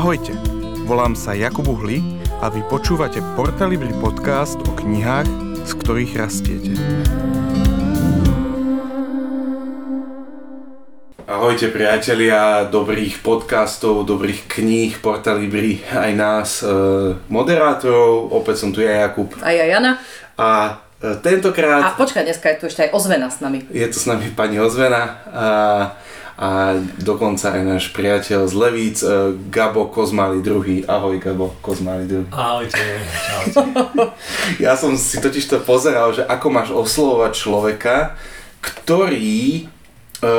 Ahojte, volám sa Jakub Uhli a vy počúvate Portalibri podcast o knihách, z ktorých rastiete. Ahojte priatelia dobrých podcastov, dobrých kníh, Portalibri, aj nás, e, moderátorov, opäť som tu ja Jakub. A ja Jana. A e, tentokrát... A počkaj, dneska je tu ešte aj Ozvena s nami. Je tu s nami pani Ozvena. A a dokonca aj náš priateľ z Levíc, e, Gabo Kozmali II. Ahoj Gabo Kozmali II. Ahojte, čaute. Ja som si totiž to pozeral, že ako máš oslovovať človeka, ktorý e,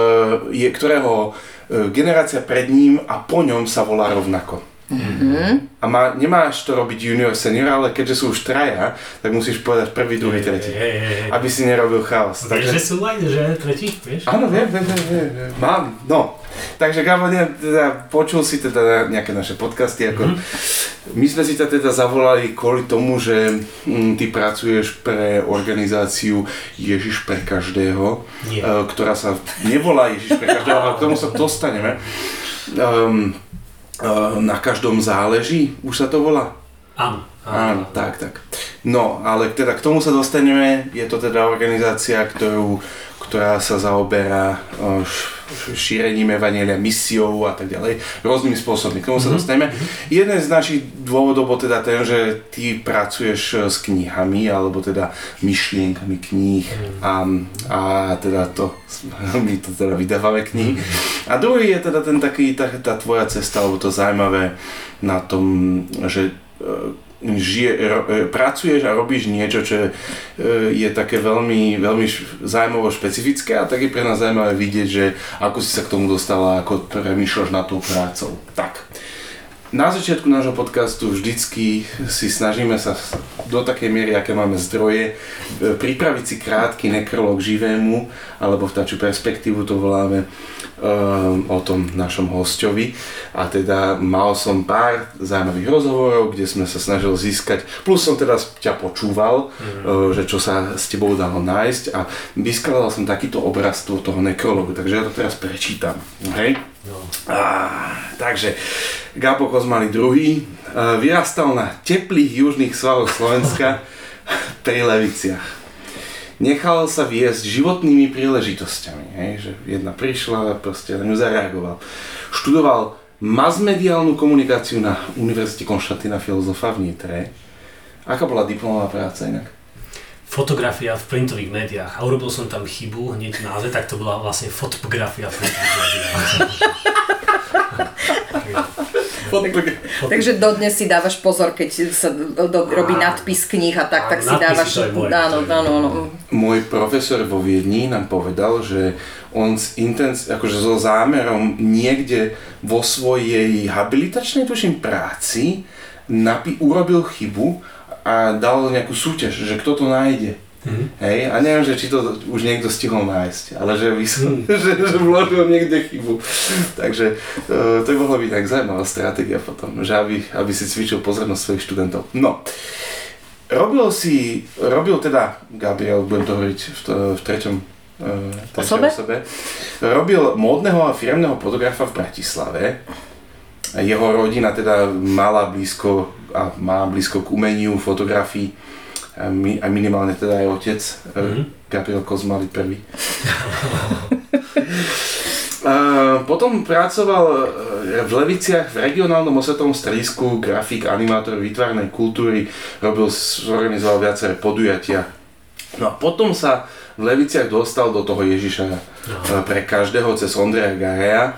je, ktorého e, generácia pred ním a po ňom sa volá rovnako. Mm-hmm. A má, nemáš to robiť junior, senior, ale keďže sú už traja, tak musíš povedať prvý, druhý, tretí. Hey, hey, hey. Aby si nerobil chaos. Vieš, Takže... že sú aj, že tretí, vieš? Áno, viem, viem, viem, viem, mám, no. Takže Gabo, ne, teda, počul si teda nejaké naše podcasty, ako mm-hmm. my sme si ťa teda zavolali kvôli tomu, že m, ty pracuješ pre organizáciu Ježiš pre každého, yeah. uh, ktorá sa nevolá Ježiš pre každého, ale k tomu sa dostaneme. Um, na každom záleží, už sa to volá? Áno. Áno, tak, tak. No, ale teda k tomu sa dostaneme. Je to teda organizácia, ktorú, ktorá sa zaoberá šírením evanielia, misiou a tak ďalej, rôznymi spôsobmi. K tomu sa mm-hmm. dostaneme. Jeden z našich dôvodov bol teda ten, že ty pracuješ s knihami, alebo teda myšlienkami kníh mm-hmm. a, a teda to, my to teda vydávame knihy. A druhý je teda ten taký, tá, tá tvoja cesta, alebo to zaujímavé na tom, že e, žije, ro, e, pracuješ a robíš niečo, čo je, je také veľmi, veľmi zaujímavé špecifické a tak je pre nás zaujímavé vidieť, že ako si sa k tomu dostala, ako premýšľaš nad tou prácou. Tak. Na začiatku nášho podcastu vždycky si snažíme sa do takej miery, aké máme zdroje, e, pripraviť si krátky nekrolog živému, alebo vtáčiu perspektívu to voláme, um, o tom našom hostovi. A teda mal som pár zaujímavých rozhovorov, kde sme sa snažili získať, plus som teda ťa počúval, mm. že čo sa s tebou dalo nájsť a vyskladal som takýto obraz toho nekrologu, takže ja to teraz prečítam. Hej? No. A, takže Gabo Kozmali II vyrastal na teplých južných svaloch Slovenska pri Leviciach. Nechal sa viesť životnými príležitosťami, hej, že jedna prišla a proste na ňu zareagoval. Študoval masmediálnu komunikáciu na Univerzite Konštantína Filozofa v Nitre. Aká bola diplomová práca inak? fotografia v printových médiách. A urobil som tam chybu hneď v názve, tak to bola vlastne fotografia v printových médiách. Takže dodnes si dávaš pozor, keď sa do, robí nadpis kníh a tak, tak si dávaš... Áno, áno, áno. Môj profesor vo Viedni nám povedal, že on s intenc, akože so zámerom niekde vo svojej habilitačnej tuším práci napi- urobil chybu a dal nejakú súťaž, že kto to nájde. Mm-hmm. Hej, a neviem, že či to už niekto stihol nájsť, ale že, vysl- mm. že, že vložil niekde chybu. Takže uh, to by mohla byť tak zaujímavá stratégia potom, že aby, aby si cvičil pozornosť svojich študentov. No, robil si, robil teda, Gabriel, budem to hovoriť v, to, v treťom uh, osobe? osobe, robil módneho a firmného fotografa v Bratislave. Jeho rodina teda mala blízko a má blízko k umeniu, fotografii a minimálne teda aj otec, mm-hmm. Gabriel Kozmali prvý. potom pracoval e, v Leviciach v regionálnom osvetovom stredisku, grafik, animátor výtvarnej kultúry, robil, zorganizoval viaceré podujatia. No a potom sa v Leviciach dostal do toho Ježiša no. pre každého cez Ondreja Gareja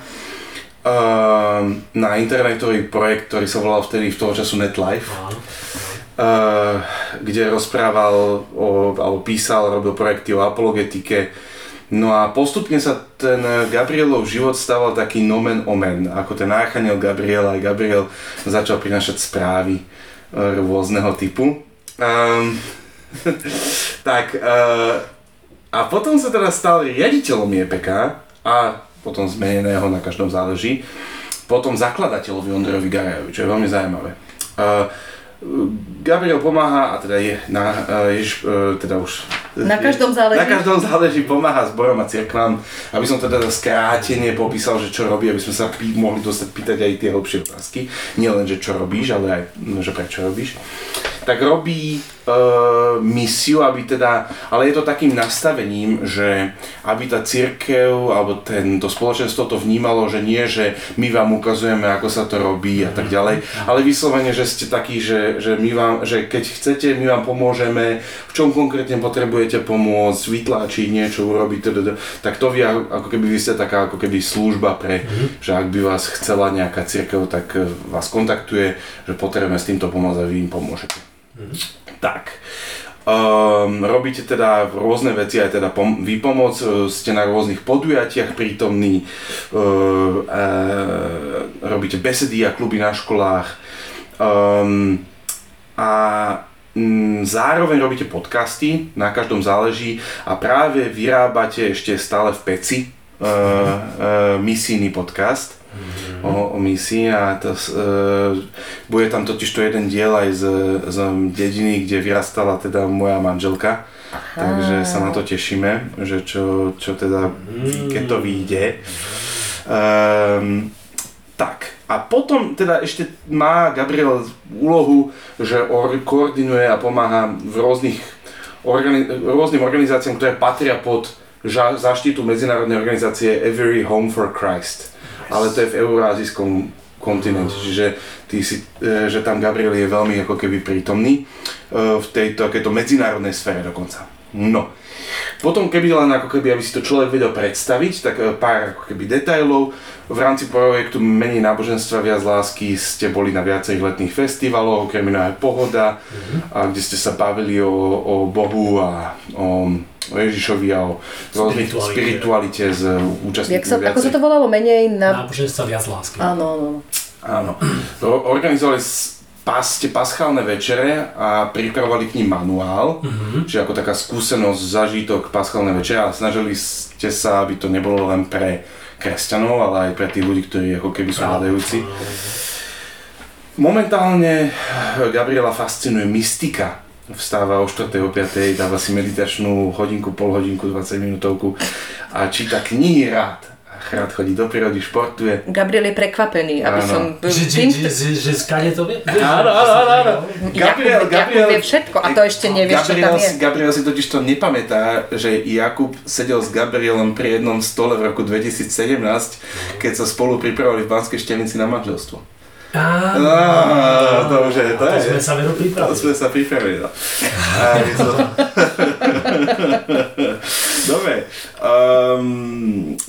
na internetový projekt, ktorý sa volal vtedy v toho času NetLife. No kde rozprával o, alebo písal, robil projekty o apologetike. No a postupne sa ten Gabrielov život stával taký nomen omen, ako ten Archaniel Gabriel aj Gabriel začal prinašať správy uh, rôzneho typu. Um, tak uh, a potom sa teda stal riaditeľom JPK a potom zmeneného na každom záleží, potom zakladateľovi Ondrejovi Garajovi, čo je veľmi zaujímavé. Uh, Gabriel pomáha, a teda je, na, jež, teda už... Na každom záleží. Na každom záleží, pomáha zborom a cirkvám. Aby som teda skrátenie popísal, že čo robí, aby sme sa pí, mohli dostať pýtať aj tie hlbšie otázky. Nie len, že čo robíš, ale aj, že prečo robíš. Tak robí uh, misiu, aby teda, ale je to takým nastavením, že aby tá církev alebo to spoločenstvo to vnímalo, že nie, že my vám ukazujeme, ako sa to robí a tak ďalej, ale vyslovene, že ste takí, že, že, my vám, že keď chcete, my vám pomôžeme, v čom konkrétne potrebujete pomôcť, vytlačiť niečo, urobiť, teda, tak to vy ako keby vy ste taká ako keby služba pre, že ak by vás chcela nejaká církev, tak eh, vás kontaktuje, že potrebujeme s týmto pomôcť a vy im pomôžete. Tak. Um, robíte teda rôzne veci, aj teda pom- výpomoc, e, ste na rôznych podujatiach prítomní, uh, uh, robíte besedy a kluby na školách um, a um, zároveň robíte podcasty, na každom záleží a práve vyrábate ešte stále v peci uh, uh, misijný podcast mm-hmm. o, o misii a to, uh, bude tam totiž to jeden diel aj z, z dediny, kde vyrastala teda moja manželka. Aha. Takže sa na to tešíme, že čo, čo teda, keď to vyjde. Um, tak, a potom teda ešte má Gabriel úlohu, že or, koordinuje a pomáha v rôznych organi- rôznym organizáciám, ktoré patria pod ža- zaštitu medzinárodnej organizácie Every Home for Christ ale to je v eurázijskom kontinente, čiže ty si, e, že tam Gabriel je veľmi ako keby prítomný e, v tejto takéto medzinárodnej sfére dokonca. No. Potom keby len ako keby, aby si to človek vedel predstaviť, tak e, pár ako keby detailov. V rámci projektu Menej náboženstva viac lásky ste boli na viacerých letných festivaloch, okrem iného Pohoda, mm-hmm. a kde ste sa bavili o, o Bohu a o o Ježišovi a o spiritualite, spiritualite z účastníkmi. Sa, ako sa to volalo? Menej na... Náboženstva viac lásky. Áno, áno. Áno. Organizovali ste paschálne večere a pripravovali k ním manuál, mm-hmm. čiže ako taká skúsenosť, zažitok paschálne večere a snažili ste sa, aby to nebolo len pre kresťanov, ale aj pre tých ľudí, ktorí ako keby sú hľadajúci. Momentálne Gabriela fascinuje mystika vstáva o 4. o 5. dáva si meditačnú hodinku, pol hodinku, 20 minútovku a číta knihy rád rád chodí do prírody, športuje. Gabriel je prekvapený, aby áno. som... Že, tým... že, že, že skade to vie? Áno, áno, áno, áno. Gabriel, Jakub, Gabriel, Jakub vie všetko a to ešte nevieš, Gabriel, čo tam je. Si, Gabriel si totiž to nepamätá, že Jakub sedel s Gabrielom pri jednom stole v roku 2017, keď sa spolu pripravovali v Banskej Štenici na manželstvo. Á, to už je, to, to je. sme sa veru pripravili. To sme sa pripravili, no. Dobre.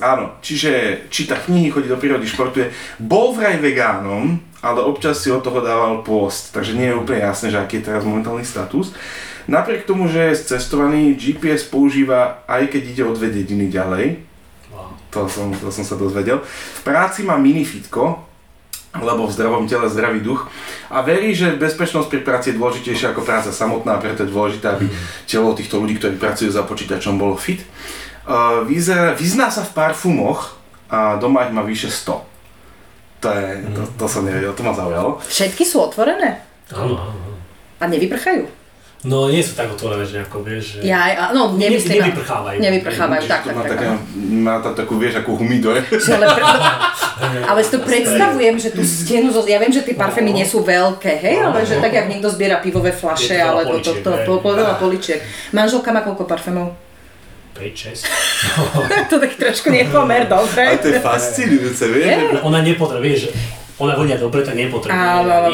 Áno, čiže číta knihy, chodí do prírody, športuje. Bol vraj vegánom, ale občas si od toho dával post, takže nie je úplne jasné, že aký je teraz momentálny status. Napriek tomu, že je cestovaný, GPS používa aj keď ide o dve dediny ďalej. To som, to som sa dozvedel. V práci má minifitko, lebo v zdravom tele zdravý duch a verí, že bezpečnosť pri práci je dôležitejšia ako práca samotná preto je dôležité, aby telo týchto ľudí, ktorí pracujú za počítačom, bolo fit. Vyzerá, vyzná sa v parfumoch a doma ich má vyše 100. To, je, to, to som nevedel, to ma zaujalo. Všetky sú otvorené? Áno. A nevyprchajú? No nie sú tak otvorené, že ako vieš, že... Ja, no nemyslím... Ne, nevyprchávajú. Nevyprchávajú, tak, tak, tak. Taká, má tam takú, vieš, akú humidor. Ale, pre, ale si to predstavujem, že tú stenu, ja viem, že tie parfémy nie sú veľké, hej, ale že tak, jak niekto zbiera pivové flaše, alebo to, to, to, to, veľa poličiek. Manželka má koľko parfémov? 5-6. to tak trošku nepomer, dobre. Ale to je fascinujúce, vieš? Ona nepotrebuje, vieš, ona vonia dobre, tak nepotrebuje. Áno, áno,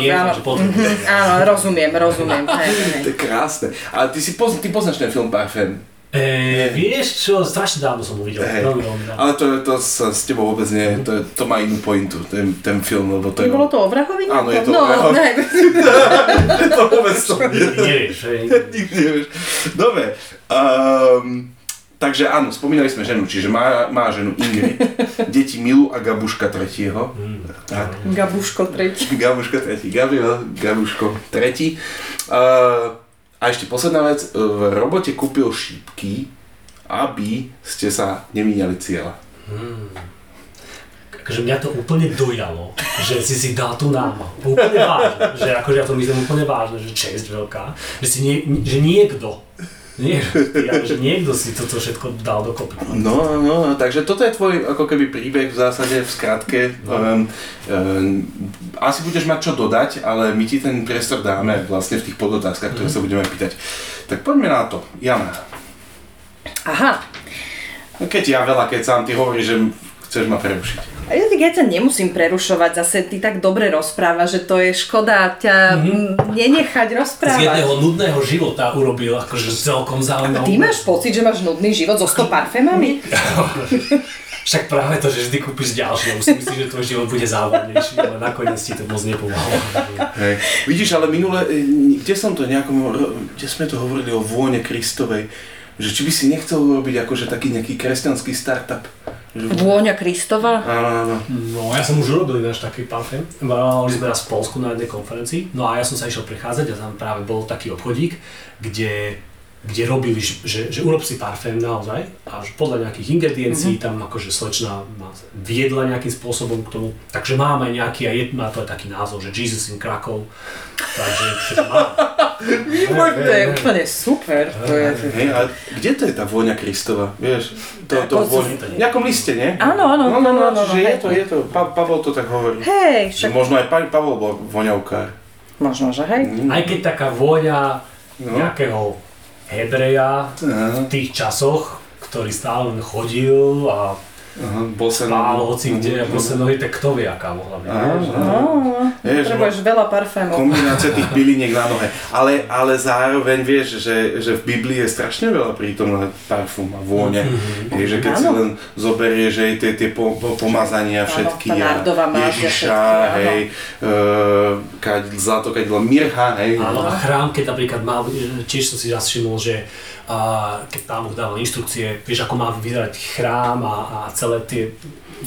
áno, rozumiem, rozumiem. To je krásne. A ty si poz, ty poznáš ten film Parfém? E, vieš čo, strašne dávno som ho videl. Hey. Veľmi, veľmi dávno. Ale to, to sa s tebou vôbec nie, to, to má inú pointu, ten, ten film, lebo to je... Nebolo to o vrahovi? Áno, je to no, o vrahovi. To vôbec to. Nevieš, hej. Nikdy nevieš. Dobre. Um, Takže áno, spomínali sme ženu, čiže má, má ženu Ingrid, deti Milu a Gabuška tretieho. Mm. Tak. Gabuško tretí. Gabuško tretí, Gabriel Gabuško tretí. Uh, a ešte posledná vec, v robote kúpil šípky, aby ste sa nemíňali cieľa. Hmm. akože mňa to úplne dojalo, že si si dal tú námahu. Úplne vážne, že akože ja to myslím úplne vážne, že čest veľká, že, si nie, že niekto nie, ja, že niekto si toto všetko dal dokopy. No, no, takže toto je tvoj ako keby príbeh v zásade v skratke. No. Um, um, asi budeš mať čo dodať, ale my ti ten priestor dáme vlastne v tých podotázkach, ktoré mm. sa budeme pýtať. Tak poďme na to. Jana. Aha. Keď ja veľa keď sám ty hovoríš, že chceš ma prerušiť. Ja, ja ťa nemusím prerušovať, zase ty tak dobre rozpráva, že to je škoda ťa mm-hmm. nenechať rozprávať. Z jedného nudného života urobil akože celkom zaujímavú. A ty máš pocit, že máš nudný život so 100 parfémami? Však práve to, že vždy kúpiš ďalšie, si myslíš, že tvoj život bude závodnejší, ale nakoniec ti to moc nepomáha. Hey. Vidíš, ale minule, e, kde som to nejakom, kde sme to hovorili o vône Kristovej, že či by si nechcel urobiť akože taký nejaký kresťanský startup. Vôňa Kristova? Áno, áno. No ja som už urobil ináč taký parfém. Mali sme raz v Polsku na jednej konferencii. No a ja som sa išiel prechádzať a tam práve bol taký obchodík, kde kde robili, že, že urob si parfém naozaj a podľa nejakých ingrediencií mm-hmm. tam akože slečna viedla nejakým spôsobom k tomu. Takže máme nejaký, a je, má to aj taký názov, že Jesus in Krakow. Takže, takže má. to je úplne super. To je, Hej, a kde to je tá vôňa Kristova? Vieš, to, to vôňa, v nejakom liste, nie? Áno, áno, no, no, no, no, čiže je to, je to, pa, Pavel to tak hovorí. Hej, však... Možno aj Pavel bol voňavkár. Možno, že hej. Mm. Aj keď taká vôňa no. nejakého Hebreja v tých časoch, ktorý stále chodil a Aha, spál hoci kde a bose nohy, tak kto vie, aká mohla byť. No, potrebuješ veľa parfémov. Kombinácia tých byliniek na nohe. Ale, ale zároveň vieš, že, že v Biblii je strašne veľa prítomná parfum a vône. Mm-hmm. Je, že keď si len zoberie, že tie, tie po, po, pomazania všetky a Ježiša, hej, uh, zlato, keď mirha, hej. Áno, a chrám, keď napríklad mal, tiež som si raz všimol, že a keď pán Boh dával inštrukcie, vieš ako má vyzerať chrám a, a celé tie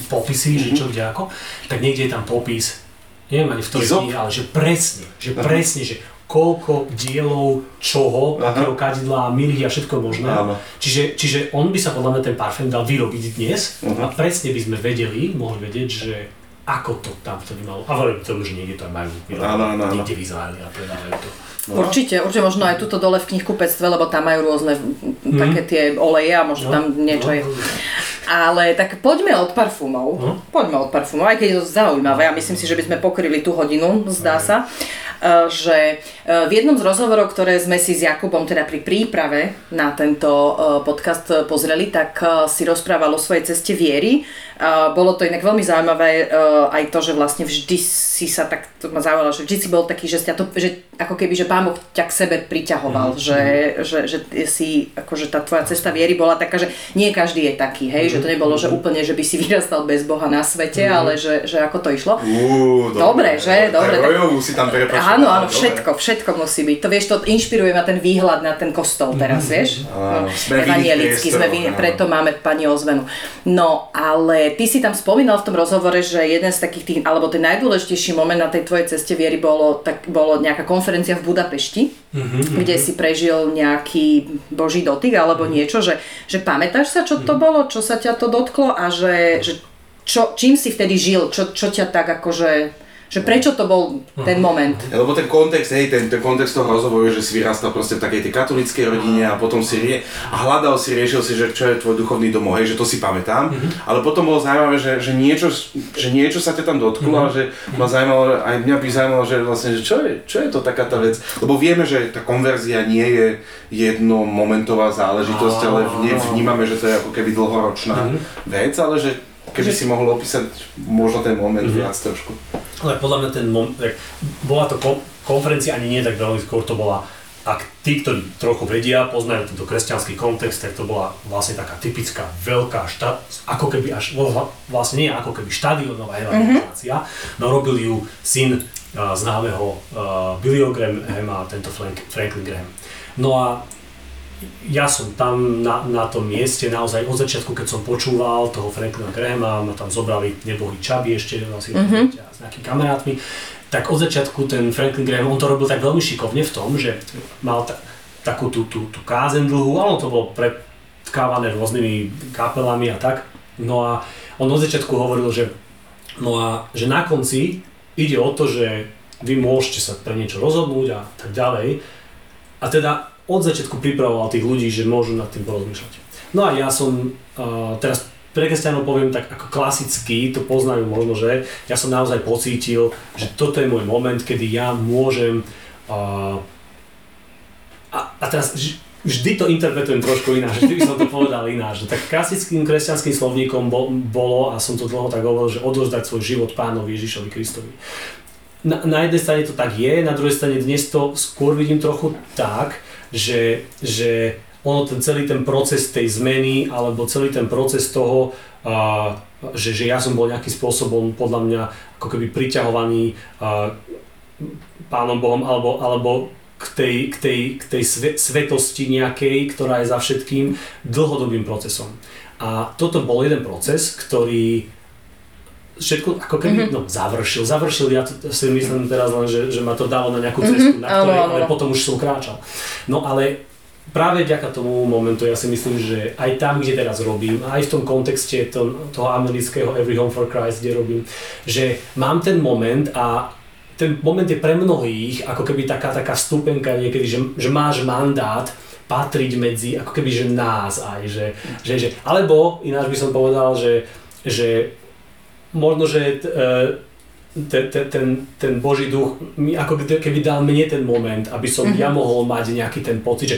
popisy, mm-hmm. že čo kde ako, tak niekde je tam popis, neviem ani v ktorej knihe, ale že presne, že presne, že koľko dielov, čoho, Aha. akého kadidla, mirhy a všetko možné. Aha. Čiže, čiže on by sa podľa mňa ten parfém dal vyrobiť dnes Aha. a presne by sme vedeli, mohli vedieť, že ako to tam vtedy malo. A hovorím tomu, že niekde to majú vyrobiť, niekde v Izraeli a predávajú to. No. Určite, určite možno aj tuto dole v knihkupectve, lebo tam majú rôzne mm. také tie oleje a možno no. tam niečo je. Ale tak poďme od parfumov. No. Poďme od parfumov, aj keď je to zaujímavé a myslím si, že by sme pokryli tú hodinu, zdá sa. Eh, že eh, v jednom z rozhovorov, ktoré sme si s Jakubom teda pri príprave na tento eh, podcast pozreli, tak si rozprával o svojej ceste viery. Bolo to inak veľmi zaujímavé aj to, že vlastne vždy si sa tak, to ma zaujalo, že vždy si bol taký, že, to, že ako keby, že Pán Boh ťa k sebe priťahoval, mm. že, že, že, si, akože tá tvoja cesta viery bola taká, že nie každý je taký, hej, mm. že to nebolo, že úplne, že by si vyrastal bez Boha na svete, mm. ale že, že ako to išlo. Uh, dobre, dobre, že? Dobre. Tak, si tam Áno, áno, všetko, všetko musí byť. To vieš, to inšpiruje ma ten výhľad na ten kostol teraz, mm-hmm. vieš? Áno, sme sme vy, preto máme pani ozvenu. No, ale ty si tam spomínal v tom rozhovore, že jeden z takých tých, alebo ten najdôležitejší moment na tej tvojej ceste viery bolo, tak, bolo nejaká konferencia v Budapešti, mm-hmm. kde si prežil nejaký boží dotyk alebo mm-hmm. niečo, že, že pamätáš sa, čo to mm-hmm. bolo, čo sa ťa to dotklo a že, že čo, čím si vtedy žil, čo, čo ťa tak akože že prečo to bol ten moment? Lebo ten kontext, hej, ten, ten kontext toho rozhovoru, že si vyrastal proste v takej tej katolíckej rodine a potom si rie, a hľadal si, riešil si, že čo je tvoj duchovný domov, hej, že to si pamätám, mm-hmm. ale potom bolo zaujímavé, že, že, niečo, že niečo sa ťa tam dotklo mm-hmm. a že ma zaujímalo, aj mňa by zaujímalo, že vlastne, že čo je, čo je to taká tá vec, lebo vieme, že tá konverzia nie je jednomomentová záležitosť, ale vnímame, že to je ako keby dlhoročná mm-hmm. vec, ale že keby si mohol opísať možno ten moment mm-hmm. viac trošku. Ale podľa mňa ten moment, bola to konferencia ani nie tak veľmi, skôr to bola, ak tí, ktorí trochu vedia, poznajú tento kresťanský kontext, tak to bola vlastne taká typická veľká štát, ako keby až, vlastne nie ako keby štadionová evangelizácia, mm-hmm. no robil ju syn uh, známeho uh, Billyho Grahama a tento Frank, Franklin Graham. No a ja som tam na, na tom mieste naozaj od začiatku, keď som počúval toho Franklina Grahama, ma tam zobrali nebohý Čaby ešte asi mm-hmm. s nejakými kamarátmi, tak od začiatku ten Franklin Graham, on to robil tak veľmi šikovne v tom, že mal ta, takú tú, tú, tú kázen dlhú, ale to bolo predkávané rôznymi kapelami a tak. No a on od začiatku hovoril, že No a že na konci ide o to, že vy môžete sa pre niečo rozhodnúť a tak ďalej. A teda od začiatku pripravoval tých ľudí, že môžu nad tým porozmýšľať. No a ja som uh, teraz pre kresťanov poviem tak ako klasicky, to poznajú možno, že ja som naozaj pocítil, že toto je môj moment, kedy ja môžem uh, a, a teraz vždy to interpretujem trošku ináč, vždy by som to povedal ináč. Tak klasickým kresťanským slovníkom bolo, a som to dlho tak hovoril, že odozdať svoj život pánovi Ježišovi Kristovi. Na, na jednej strane to tak je, na druhej strane dnes to skôr vidím trochu tak, že, že ono ten celý ten proces tej zmeny, alebo celý ten proces toho, a, že, že ja som bol nejakým spôsobom podľa mňa ako keby priťahovaný a, pánom Bohom, alebo, alebo k tej, k tej, k tej svetosti nejakej, ktorá je za všetkým dlhodobým procesom. A toto bol jeden proces, ktorý všetko ako keby mm-hmm. no, završil. Završil, ja si myslím teraz len, že, že ma to dalo na nejakú cestu, mm-hmm. na ktorej, ale potom už som kráčal. No ale práve vďaka tomu momentu ja si myslím, že aj tam, kde teraz robím, aj v tom kontexte to, toho amerického Every Home for Christ, kde robím, že mám ten moment a ten moment je pre mnohých ako keby taká, taká stupenka niekedy, že, že máš mandát patriť medzi ako keby že nás aj, že, že, že alebo ináč by som povedal, že, že možno, že ten, ten, ten, ten Boží duch mi ako keby dal mne ten moment, aby som mm-hmm. ja mohol mať nejaký ten pocit, že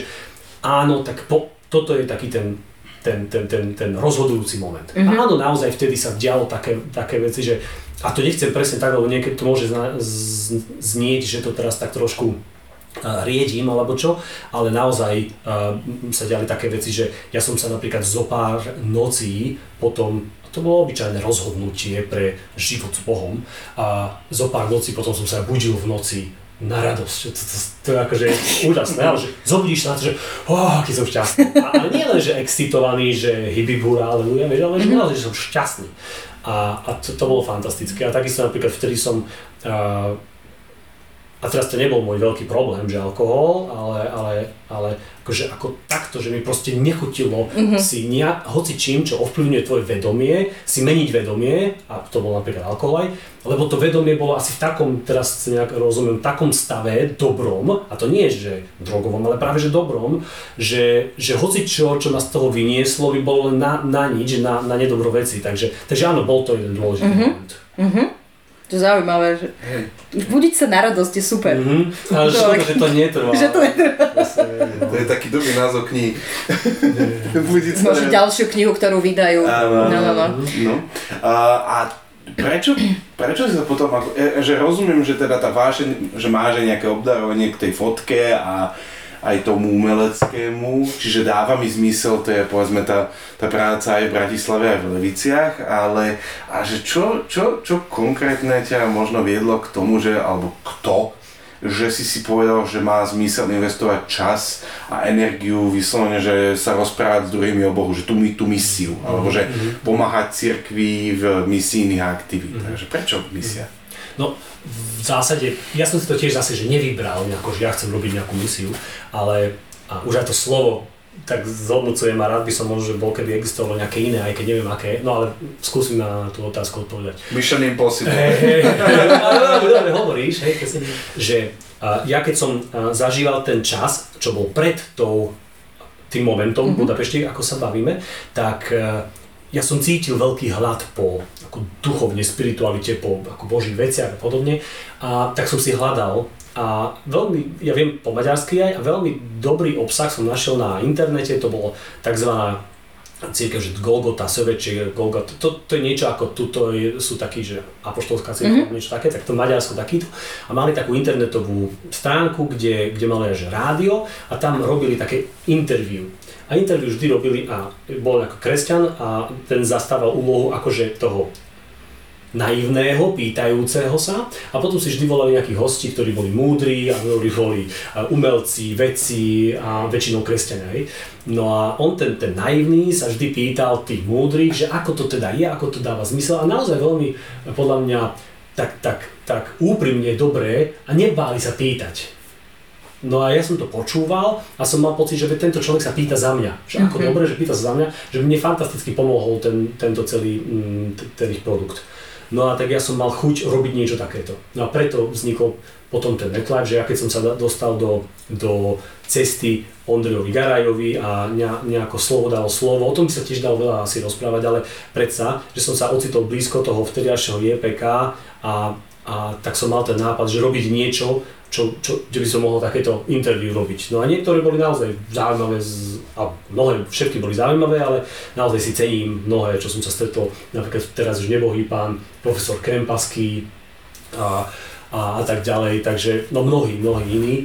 áno, tak po, toto je taký ten, ten, ten, ten, ten rozhodujúci moment. Mm-hmm. Áno, naozaj vtedy sa dialo také, také veci, že a to nechcem presne tak, lebo niekedy to môže zna, z, znieť, že to teraz tak trošku riedím alebo čo, ale naozaj uh, sa diali také veci, že ja som sa napríklad zo pár nocí potom, to bolo obyčajné rozhodnutie pre život s Bohom a zo pár nocí potom som sa budil v noci na radosť. To, to, to, to je akože úžasné, ale že zobudíš sa na to, že oh, aký som šťastný. A, ale nie len, že excitovaný, že hibibúra, aleluja, ale že, mm-hmm. že som šťastný. A, a to, to bolo fantastické. A takisto napríklad vtedy som, uh, a teraz to nebol môj veľký problém, že alkohol, ale, ale, ale akože ako takto, že mi proste nechutilo mm-hmm. si nia, hoci čím, čo ovplyvňuje tvoje vedomie, si meniť vedomie, a to bol napríklad alkohol aj, lebo to vedomie bolo asi v takom, teraz nejak rozumiem, takom stave dobrom, a to nie že drogovom, ale práve že dobrom, že, že hoci čo, čo ma z toho vynieslo, by bolo len na, na nič, na, na nedobro veci, takže, takže áno, bol to jeden dôležitý mm-hmm. moment. Mm-hmm. To je zaujímavé, že budiť sa na radosť je super. Mm-hmm. Ale to, že to netrvá. Že to netrvá. To je taký dobrý názov kníh. budiť sa Možno ďalšiu knihu, ktorú vydajú. Áno, no, no, no. no. A, a prečo, prečo si sa potom, ako, e, že rozumiem, že teda tá vášeň, že máš nejaké obdarovanie k tej fotke a aj tomu umeleckému, čiže dáva mi zmysel, to je povedzme tá, tá práca aj v Bratislave, aj v Leviciach, ale a že čo, čo, čo konkrétne ťa možno viedlo k tomu, že, alebo kto, že si si povedal, že má zmysel investovať čas a energiu vyslovene, že sa rozprávať s druhými o Bohu, že tú, tú misiu, alebo že mhm. pomáhať cirkvi v misijných aktivitách. Mm-hmm. Prečo misia? No, v zásade, ja som si to tiež zase, že nevybral nejako, že ja chcem robiť nejakú misiu, ale a už aj to slovo tak zhodnocujem a rád by som možno, že bol, keby existovalo nejaké iné, aj keď neviem aké, no ale skúsim na tú otázku odpovedať. Mission Impossible. Hey, hey, hey, hovoríš, hej, že uh, ja keď som uh, zažíval ten čas, čo bol pred tou, tým momentom mm-hmm. Budapešti, ako sa bavíme, tak uh, ja som cítil veľký hlad po ako duchovne, spiritualite, po ako božích veciach a podobne. A tak som si hľadal a veľmi, ja viem po maďarsky aj, a veľmi dobrý obsah som našiel na internete, to bolo tzv. církev, že Golgota, Sovečie, Golgota, to, to je niečo ako tuto sú takí, že apoštolská církev, mm-hmm. niečo také, tak to Maďarsko takýto. A mali takú internetovú stránku, kde, kde mali až rádio a tam robili také interview. A interview vždy robili a bol ako kresťan a ten zastával úlohu akože toho naivného, pýtajúceho sa a potom si vždy volali nejakých hostí, ktorí boli múdri a ktorí boli umelci, vedci a väčšinou kresťania. No a on, ten, ten naivný, sa vždy pýtal tých múdrych, že ako to teda je, ako to dáva zmysel a naozaj veľmi podľa mňa tak, tak, tak úprimne dobré a nebáli sa pýtať. No a ja som to počúval a som mal pocit, že tento človek sa pýta za mňa. Že ako mm-hmm. dobre, že pýta sa za mňa, že mne fantasticky pomohol ten, tento celý mm, ten ich produkt. No a tak ja som mal chuť robiť niečo takéto. No a preto vznikol potom ten netlife, že ja keď som sa dostal do, do cesty Ondrejovi Garajovi a nejako slovo dalo slovo, o tom by sa tiež dalo veľa asi rozprávať, ale predsa, že som sa ocitol blízko toho vtediašieho JPK a, a tak som mal ten nápad, že robiť niečo, čo, čo, čo by som mohol takéto interview robiť. No a niektoré boli naozaj zaujímavé, z, a mnohé, všetky boli zaujímavé, ale naozaj si cením mnohé, čo som sa stretol, napríklad teraz už nebohý pán profesor Krempaský a, a, a tak ďalej, takže no mnohí, mnohí iní.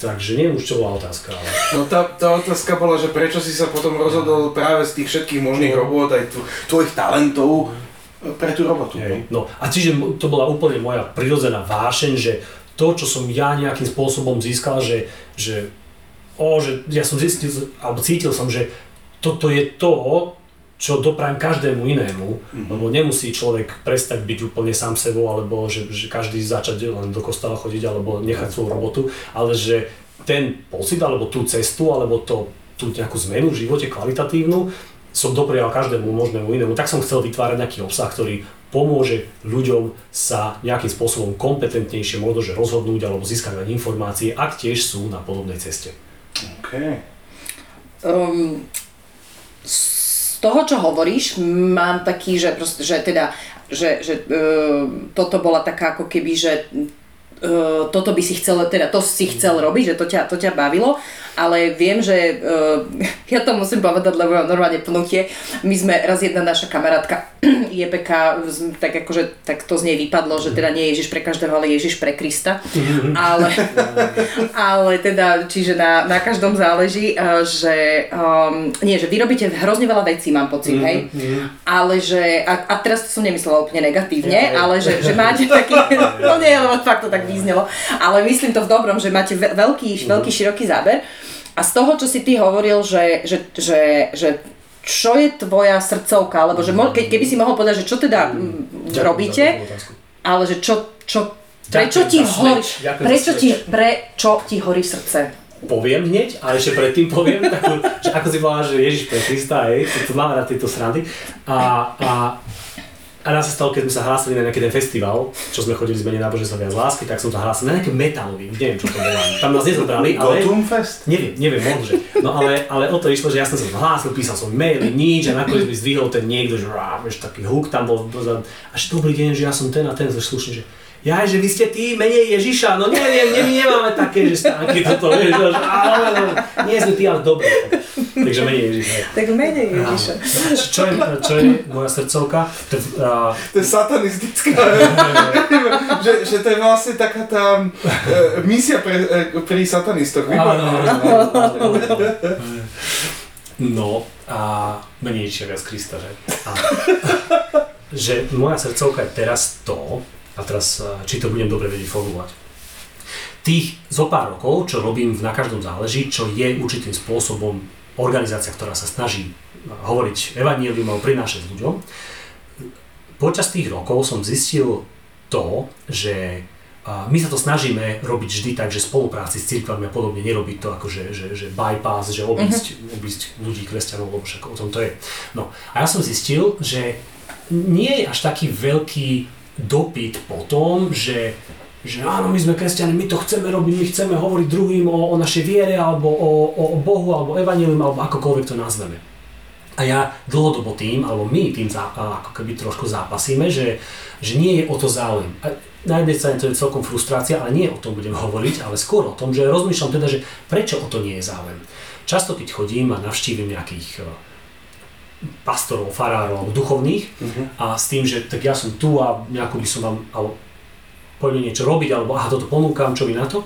Takže neviem už, čo bola otázka. Ale... No tá, tá otázka bola, že prečo si sa potom rozhodol práve z tých všetkých možných no. robot, aj tvojich talentov, pre tú robotu. Hej. No a čiže to bola úplne moja prirodzená vášeň, že to, čo som ja nejakým spôsobom získal, že, že, o, že ja som zistil, alebo cítil som, že toto je to, čo doprajem každému inému, mm-hmm. lebo nemusí človek prestať byť úplne sám sebou, alebo že, že každý začať len do kostola chodiť, alebo nechať svoju robotu, ale že ten pocit, alebo tú cestu, alebo to, tú nejakú zmenu v živote kvalitatívnu, som doprial každému možnému inému, tak som chcel vytvárať nejaký obsah, ktorý pomôže ľuďom sa nejakým spôsobom kompetentnejšie možno že rozhodnúť alebo získať informácie, ak tiež sú na podobnej ceste. Okay. Um, z toho, čo hovoríš, mám taký, že, proste, že teda, že, že uh, toto bola taká ako keby, že uh, toto by si chcel, teda to si chcel robiť, že to ťa, to ťa bavilo, ale viem, že uh, ja to musím povedať, lebo mám normálne pnutie. My sme raz jedna naša kamarátka JPK, tak akože tak to z nej vypadlo, že teda nie Ježiš pre každého, ale Ježiš pre Krista. ale, ale teda, čiže na, na každom záleží, uh, že um, nie, že vy robíte hrozne veľa vecí, mám pocit, hej, ale že, a, a teraz to som nemyslela úplne negatívne, ale že, že máte taký, no nie, lebo fakt to tak význelo, ale myslím to v dobrom, že máte veľký, veľký široký záber. A z toho, čo si ty hovoril, že, že, že, že čo je tvoja srdcovka, alebo že ke, keby si mohol povedať, že čo teda mm, robíte, ale že čo, čo prečo ti horí, prečo ti, prečo ti horí srdce? Poviem hneď, ale ešte predtým poviem, takú, že ako si povedal, že Ježiš pre Krista, hej, to, to máme na tieto srandy. A, a a nás sa stalo, keď sme sa hlásili na nejaký ten festival, čo sme chodili z mene náboženstva viac lásky, tak som sa hlásil na nejaký metalový, už neviem čo to bolo. Tam nás nezobrali, ale... Fest? Neviem, neviem, možno. No ale, ale o to išlo, že ja som sa hlásil, písal som maily, nič a nakoniec mi zdvihol ten niekto, že rá, vieš, taký huk tam bol. Až dobrý deň, že ja som ten a ten, že slušne, že ja, že vy ste tí, menej Ježiša, no neviem, ne, my nemáme také, že stánky toto, vieš, že, ale, ale, nie sme tí, ale dobré. Takže menej Ježiša. Tak menej Ježiša. Čo je, čo je moja srdcovka? To, uh, to je satanistická, že, že to je vlastne taká tá uh, misia pre, uh, pri satanistoch. No a menej Ježiša viac Krista, že? A, že moja srdcovka je teraz to, a teraz, eh, či to budem dobre vedieť formulovať. Tých zo pár rokov, čo robím v Na každom záleží, čo je určitým spôsobom organizácia, ktorá sa snaží hovoriť evanílium alebo prinášať ľuďom, počas tých rokov som zistil to, že my sa to snažíme robiť vždy tak, že spolupráci s cirkvami a podobne nerobiť to ako že, že, že bypass, že obísť, uh-huh. obísť ľudí, kresťanov, lebo však o tom to je. No a ja som zistil, že nie je až taký veľký dopyt po tom, že že áno, my sme kresťania, my to chceme robiť, my chceme hovoriť druhým o, o našej viere, alebo o, o Bohu, alebo evanilium, alebo akokoľvek to nazveme. A ja dlhodobo tým, alebo my tým ako keby trošku zápasíme, že, že nie je o to záujem. A na jednej strane to je celkom frustrácia, ale nie o tom budem hovoriť, ale skôr o tom, že rozmýšľam teda, že prečo o to nie je záujem. Často keď chodím a navštívim nejakých pastorov, farárov alebo duchovných uh-huh. a s tým, že tak ja som tu a nejako by som vám alebo poďme niečo robiť alebo aha, toto ponúkam, čo vy na to,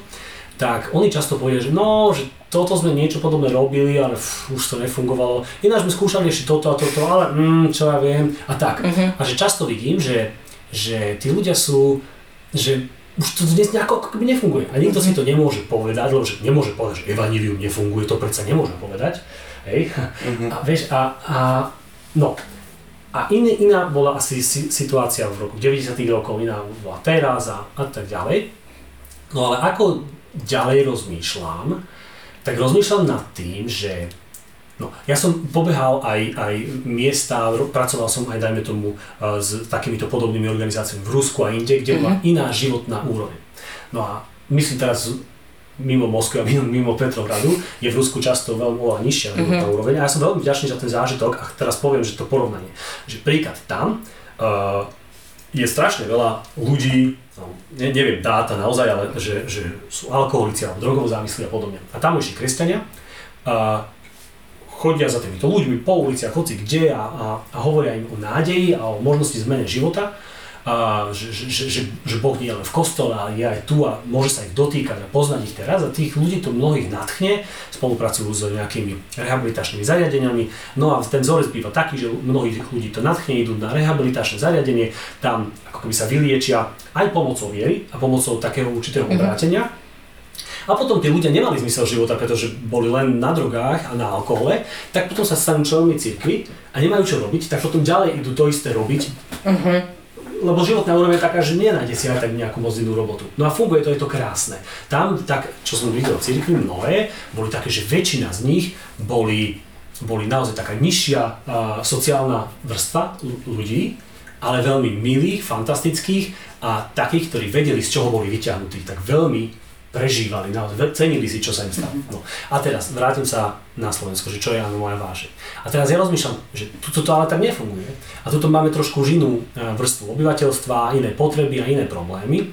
tak oni často povedia, že no, že toto sme niečo podobné robili, ale f, už to nefungovalo. Ináč sme skúšali ešte toto a toto, ale mm, čo ja viem a tak. Uh-huh. A že často vidím, že, že tí ľudia sú, že už to dnes nejako ako keby nefunguje. A nikto uh-huh. si to nemôže povedať, lebo že nemôže povedať, že evanílium nefunguje, to predsa nemôže povedať. Hej? Uh-huh. A vieš, a, a no. A in, iná bola asi situácia v roku 90 rokov, iná bola teraz a, a tak ďalej. No ale ako ďalej rozmýšľam, tak rozmýšľam nad tým, že No, ja som pobehal aj, aj miesta, pracoval som aj, dajme tomu, uh, s takýmito podobnými organizáciami v Rusku a inde, kde bola mm-hmm. iná životná úroveň. No a myslím teraz mimo Moskvy a mimo, mimo Petrohradu, je v Rusku často veľmi oveľa nižšia mm-hmm. úroveň. A ja som veľmi vďačný za ten zážitok a teraz poviem, že to porovnanie. Že príklad tam uh, je strašne veľa ľudí, no, ne, neviem dáta naozaj, ale že, že sú alkoholici alebo drogovo závislí a podobne. A tam už kresťania, uh, chodia za týmito ľuďmi po uliciach, hoci kde a, a, a hovoria im o nádeji a o možnosti zmene života, a, že, že, že, že Boh nie je len v kostole, ale je aj tu a môže sa ich dotýkať a poznať ich teraz a tých ľudí to mnohých nadchne, spolupracujú s nejakými rehabilitačnými zariadeniami, no a ten vzorec býva taký, že mnohých ľudí to nadchne, idú na rehabilitačné zariadenie, tam ako keby sa vyliečia aj pomocou viery a pomocou takého určitého mhm. obrátenia, mm-hmm a potom tí ľudia nemali zmysel života, pretože boli len na drogách a na alkohole, tak potom sa stanú členmi cirkvi a nemajú čo robiť, tak potom ďalej idú to isté robiť. Uh-huh. Lebo životná úroveň je taká, že nenájde si aj tak nejakú moc robotu. No a funguje to, je to krásne. Tam, tak, čo som videl v cirkvi, mnohé, boli také, že väčšina z nich boli, boli naozaj taká nižšia uh, sociálna vrstva ľudí, ale veľmi milých, fantastických a takých, ktorí vedeli, z čoho boli vyťahnutí. Tak veľmi prežívali, naozaj cenili si, čo sa im stalo. No. A teraz vrátim sa na Slovensko, že čo je áno moja vášeň. A teraz ja rozmýšľam, že tuto to ale tak nefunguje. A tuto máme trošku inú e, vrstvu obyvateľstva, iné potreby a iné problémy.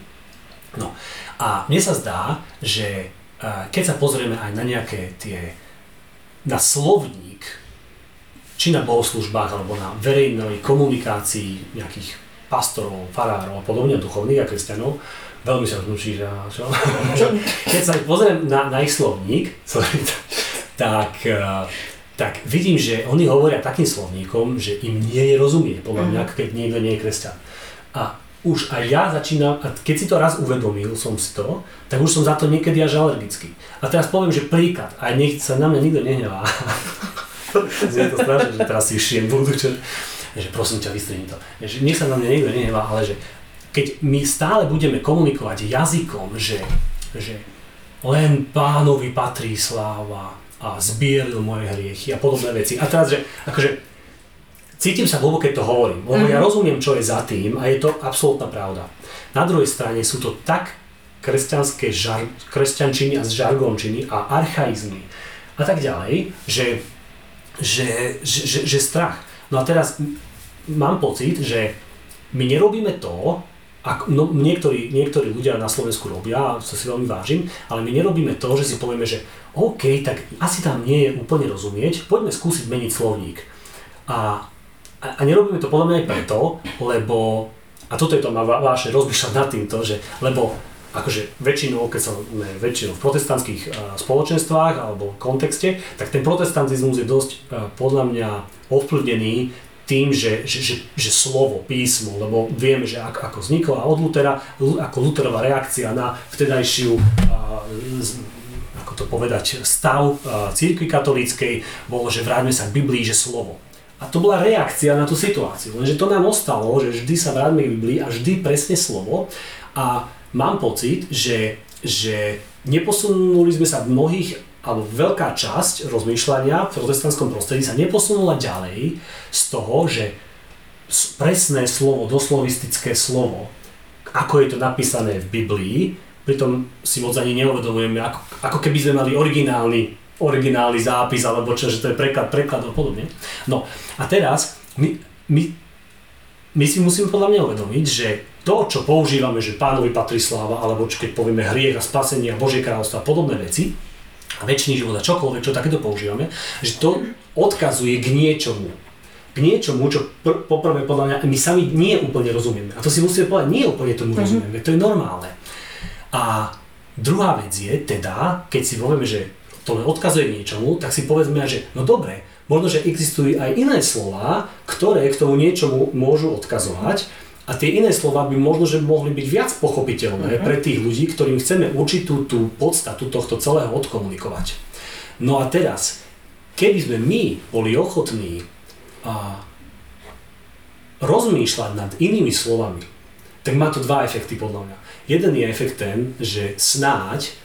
No a mne sa zdá, že e, keď sa pozrieme aj na nejaké tie, na slovník, či na bohoslužbách, alebo na verejnej komunikácii nejakých pastorov, farárov a podobne, duchovných a kresťanov, veľmi sa že čo? Keď sa pozriem na, na ich slovník, sorry, tak, eh, tak vidím, že oni hovoria takým slovníkom, že im nie je rozumieť, podľa mňa, mhm. keď niekto nie je kresťan. A už aj ja začínam, a keď si to raz uvedomil som si to, tak už som za to niekedy až alergický. A teraz poviem, že príklad, a nech sa na mňa nikto nehnevá. Znie to strašne, že teraz si šiem budú, že, že prosím ťa, vystrihni to. Že nech sa na mňa nikto nehnevá, ale že keď my stále budeme komunikovať jazykom, že, že len pánovi patrí sláva a zbieril moje hriechy a podobné veci. A teraz, že akože cítim sa hlboko, keď to hovorím, lebo mm-hmm. ja mhm. rozumiem, čo je za tým a je to absolútna pravda. Na druhej strane sú to tak kresťanské žar, kresťančiny a žargončiny a archaizmy a tak ďalej, že, že, že, že, že strach. No a teraz mám pocit, že my nerobíme to, ak, no, niektorí, niektorí ľudia na Slovensku robia, a si veľmi vážim, ale my nerobíme to, že si povieme, že OK, tak asi tam nie je úplne rozumieť, poďme skúsiť meniť slovník. A, a, a nerobíme to podľa mňa aj preto, lebo, a toto je to ma vážne rozmýšľať nad týmto, že, lebo akože väčšinou, keď som väčšinou v protestantských spoločenstvách alebo kontexte, tak ten protestantizmus je dosť podľa mňa ovplyvnený tým, že, že, že, že slovo, písmo, lebo vieme, že ako, ako vzniklo a od Lutera, ako Luterová reakcia na vtedajšiu, ako to povedať, stav církvy katolíckej, bolo, že vráťme sa k Biblii, že slovo. A to bola reakcia na tú situáciu, lenže to nám ostalo, že vždy sa vráťme k Biblii a vždy presne slovo. A mám pocit, že, že neposunuli sme sa v mnohých alebo veľká časť rozmýšľania v protestantskom prostredí sa neposunula ďalej z toho, že presné slovo, doslovistické slovo, ako je to napísané v Biblii, pritom si moc ani neuvedomujeme, ako, ako keby sme mali originálny, originálny zápis, alebo čo, že to je preklad, preklad a podobne. No a teraz my, my, my si musíme podľa mňa uvedomiť, že to, čo používame, že pánovi patrí sláva, alebo čo keď povieme hriech a spasenie a Božie kráľovstvo a podobné veci, väčší život a čokoľvek, čo takéto používame, že to odkazuje k niečomu. K niečomu, čo pr- poprvé podľa mňa my sami nie úplne rozumieme. A to si musíme povedať, nie úplne tomu mm-hmm. rozumieme, to je normálne. A druhá vec je teda, keď si povieme, že to len odkazuje k niečomu, tak si povedzme, že no dobre, možno, že existujú aj iné slova, ktoré k tomu niečomu môžu odkazovať, a tie iné slova by možno, že mohli byť viac pochopiteľné uh-huh. pre tých ľudí, ktorým chceme určitú tú podstatu tohto celého odkomunikovať. No a teraz, keby sme my boli ochotní a rozmýšľať nad inými slovami, tak má to dva efekty podľa mňa. Jeden je efekt ten, že snáď,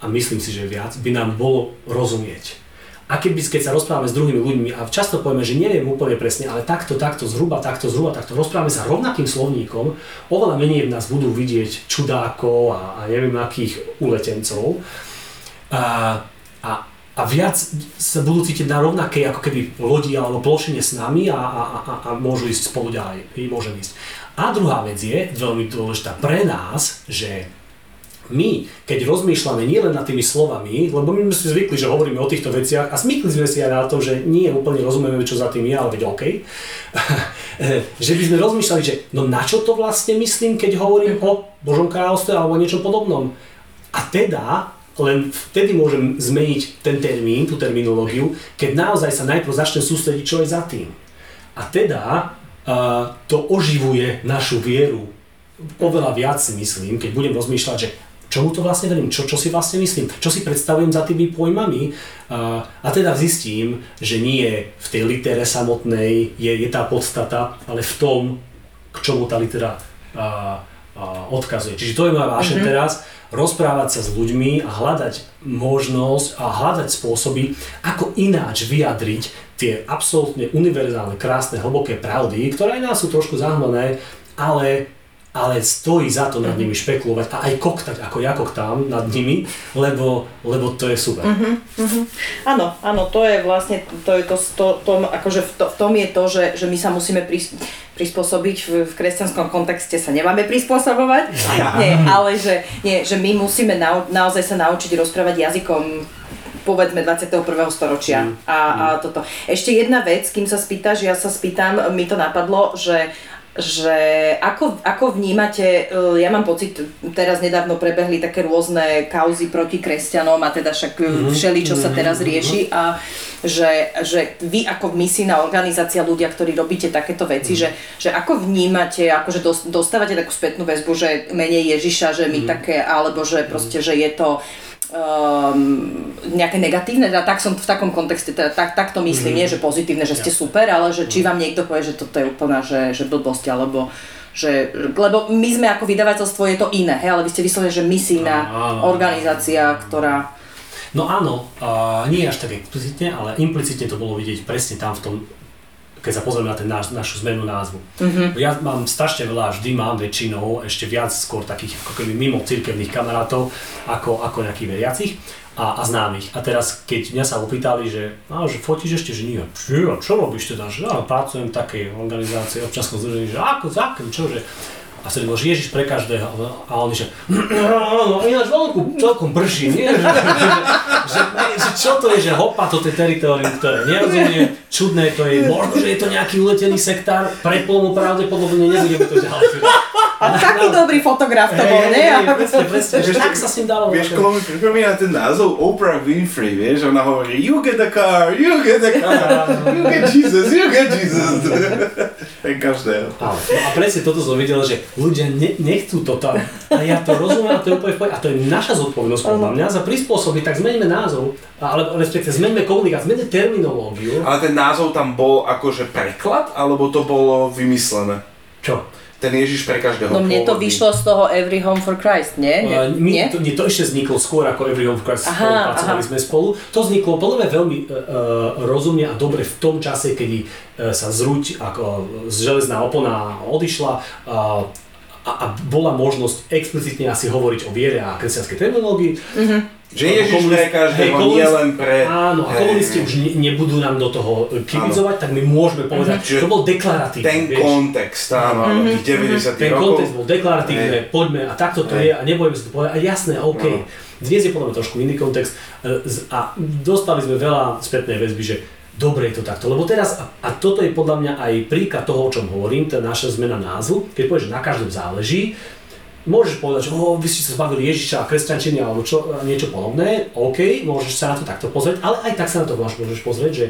a myslím si, že viac, by nám bolo rozumieť. A keby, keď sa rozprávame s druhými ľuďmi a často povieme, že neviem úplne presne, ale takto, takto, zhruba, takto, zhruba, takto, rozprávame sa rovnakým slovníkom, oveľa menej v nás budú vidieť čudákov a, a neviem akých uletencov. A, a, a viac sa budú cítiť na rovnakej ako keby lodi alebo plošine s nami a, a, a, a môžu ísť spolu ďalej. Môžem ísť. A druhá vec je, veľmi dôležitá pre nás, že my, keď rozmýšľame nielen nad tými slovami, lebo my sme si zvykli, že hovoríme o týchto veciach a smykli sme si aj na to, že nie úplne rozumieme, čo za tým je, ale veď OK, že by sme rozmýšľali, že no na čo to vlastne myslím, keď hovorím o Božom kráľovstve alebo o niečom podobnom. A teda len vtedy môžem zmeniť ten termín, tú terminológiu, keď naozaj sa najprv začne sústrediť, čo je za tým. A teda uh, to oživuje našu vieru oveľa viac si myslím, keď budem rozmýšľať, že čomu to vlastne verím, čo, čo si vlastne myslím, čo si predstavujem za tými pojmami a, a teda zistím, že nie v tej litere samotnej je, je tá podstata, ale v tom, k čomu tá litera a, a, odkazuje. Čiže to je moja vášeň mm-hmm. teraz, rozprávať sa s ľuďmi a hľadať možnosť a hľadať spôsoby, ako ináč vyjadriť tie absolútne univerzálne, krásne, hlboké pravdy, ktoré aj nás sú trošku zahmlené, ale ale stojí za to nad nimi špekulovať a aj koktať, ako ja koktám nad nimi, lebo, lebo to je super. Uh-huh, uh-huh. Áno, áno, to je vlastne, to je to, to, to akože v, to, v tom je to, že, že my sa musíme pris, prispôsobiť, v, v kresťanskom kontexte sa nemáme prispôsobovať, nie, ale že, nie, že my musíme nau, naozaj sa naučiť rozprávať jazykom povedzme 21. storočia. Mm. A, a toto. Ešte jedna vec, kým sa spýtaš, ja sa spýtam, mi to napadlo, že že ako, ako vnímate, e, ja mám pocit, teraz nedávno prebehli také rôzne kauzy proti kresťanom a teda však mm-hmm. všeli, čo sa mhm. teraz mhm. rieši a že, že vy ako misijná organizácia, ľudia, ktorí robíte takéto veci, mm-hmm. že, že ako vnímate, akože dostávate takú spätnú väzbu, že menej Ježiša, že my také, alebo že proste, že je to um, nejaké negatívne, teda tak som v takom kontexte, teda tak, tak to myslím, mm. nie že pozitívne, že ste super, ale že či vám niekto povie, že toto je úplná, že, že blbosť, alebo že, lebo my sme ako vydavateľstvo, je to iné, hej, ale vy ste vyslovili, že misijná organizácia, ktorá... No áno, uh, nie až tak explicitne, ale implicitne to bolo vidieť presne tam v tom keď sa pozrieme na ten náš, našu zmenu názvu. Mm-hmm. Ja mám strašne veľa, vždy mám väčšinou ešte viac skôr takých ako keby mimo cirkevných kamarátov ako, ako nejakých veriacich a, a známych. A teraz, keď mňa sa opýtali, že, a, že fotíš ešte, že nie, čo, čo robíš teda, že ja pracujem v takej organizácii občanskom združení, že ako, za čo, že a sa že Ježiš pre každého. A on že, no ináč veľkú, celkom brší, nie? Že, že, že, že, čo to je, že hopa, to je teritorium, ktoré nerozumie, čudné to je, možno, že je to nejaký uletený sektár, pre plnú pravdepodobne nebudeme to ďalej. A taký dobrý fotograf to bol, nie? Že tak sa s ním dalo. Vieš, koho mi pripomína ten názov Oprah Winfrey, vieš, ona hovorí, you get a car, you get a car, you get Jesus, you get Jesus. Pre každého. No a presne toto som videl, že ľudia ne, nechcú toto. A ja to rozumiem, a to je úplne v A to je naša zodpovednosť podľa mňa za prispôsobiť, tak zmeníme názov, ale respektíve zmeníme komunikáciu, zmeníme terminológiu. Ale ten názov tam bol akože preklad, alebo to bolo vymyslené? Čo? Ten Ježiš pre každého. No mne to vyšlo z toho Every Home for Christ, nie? nie? Uh, my, nie? To, nie, to ešte vzniklo skôr ako Every Home for Christ, aha, pracovali aha. sme spolu. To vzniklo podľa mňa veľmi uh, rozumne a dobre v tom čase, kedy uh, sa zruť, ako z železná opona odišla uh, a, a bola možnosť explicitne asi hovoriť o viere a kresťanskej terminológii. Mm-hmm že Ježiš pre každého, nie len pre... Áno, a komunisti už ne, nebudú nám do toho kibizovať, tak my môžeme povedať, mm-hmm. to bol deklaratívne. Ten vieš. kontext, áno, mm-hmm. tých 90 mm-hmm. Ten rokov. kontext bol deklaratívne, poďme a takto to je a nebojme sa to povedať. A jasné, OK. No. Dnes je podľa mňa trošku iný kontext e, a dostali sme veľa spätnej väzby, že dobre je to takto. Lebo teraz, a, a toto je podľa mňa aj príklad toho, o čom hovorím, tá naša zmena názvu, keď povieš, že na každom záleží, Môžeš povedať, že oh, vy ste sa zbavili Ježiša a kresťančiny alebo čo, niečo podobné, OK, môžeš sa na to takto pozrieť, ale aj tak sa na to môžeš pozrieť, že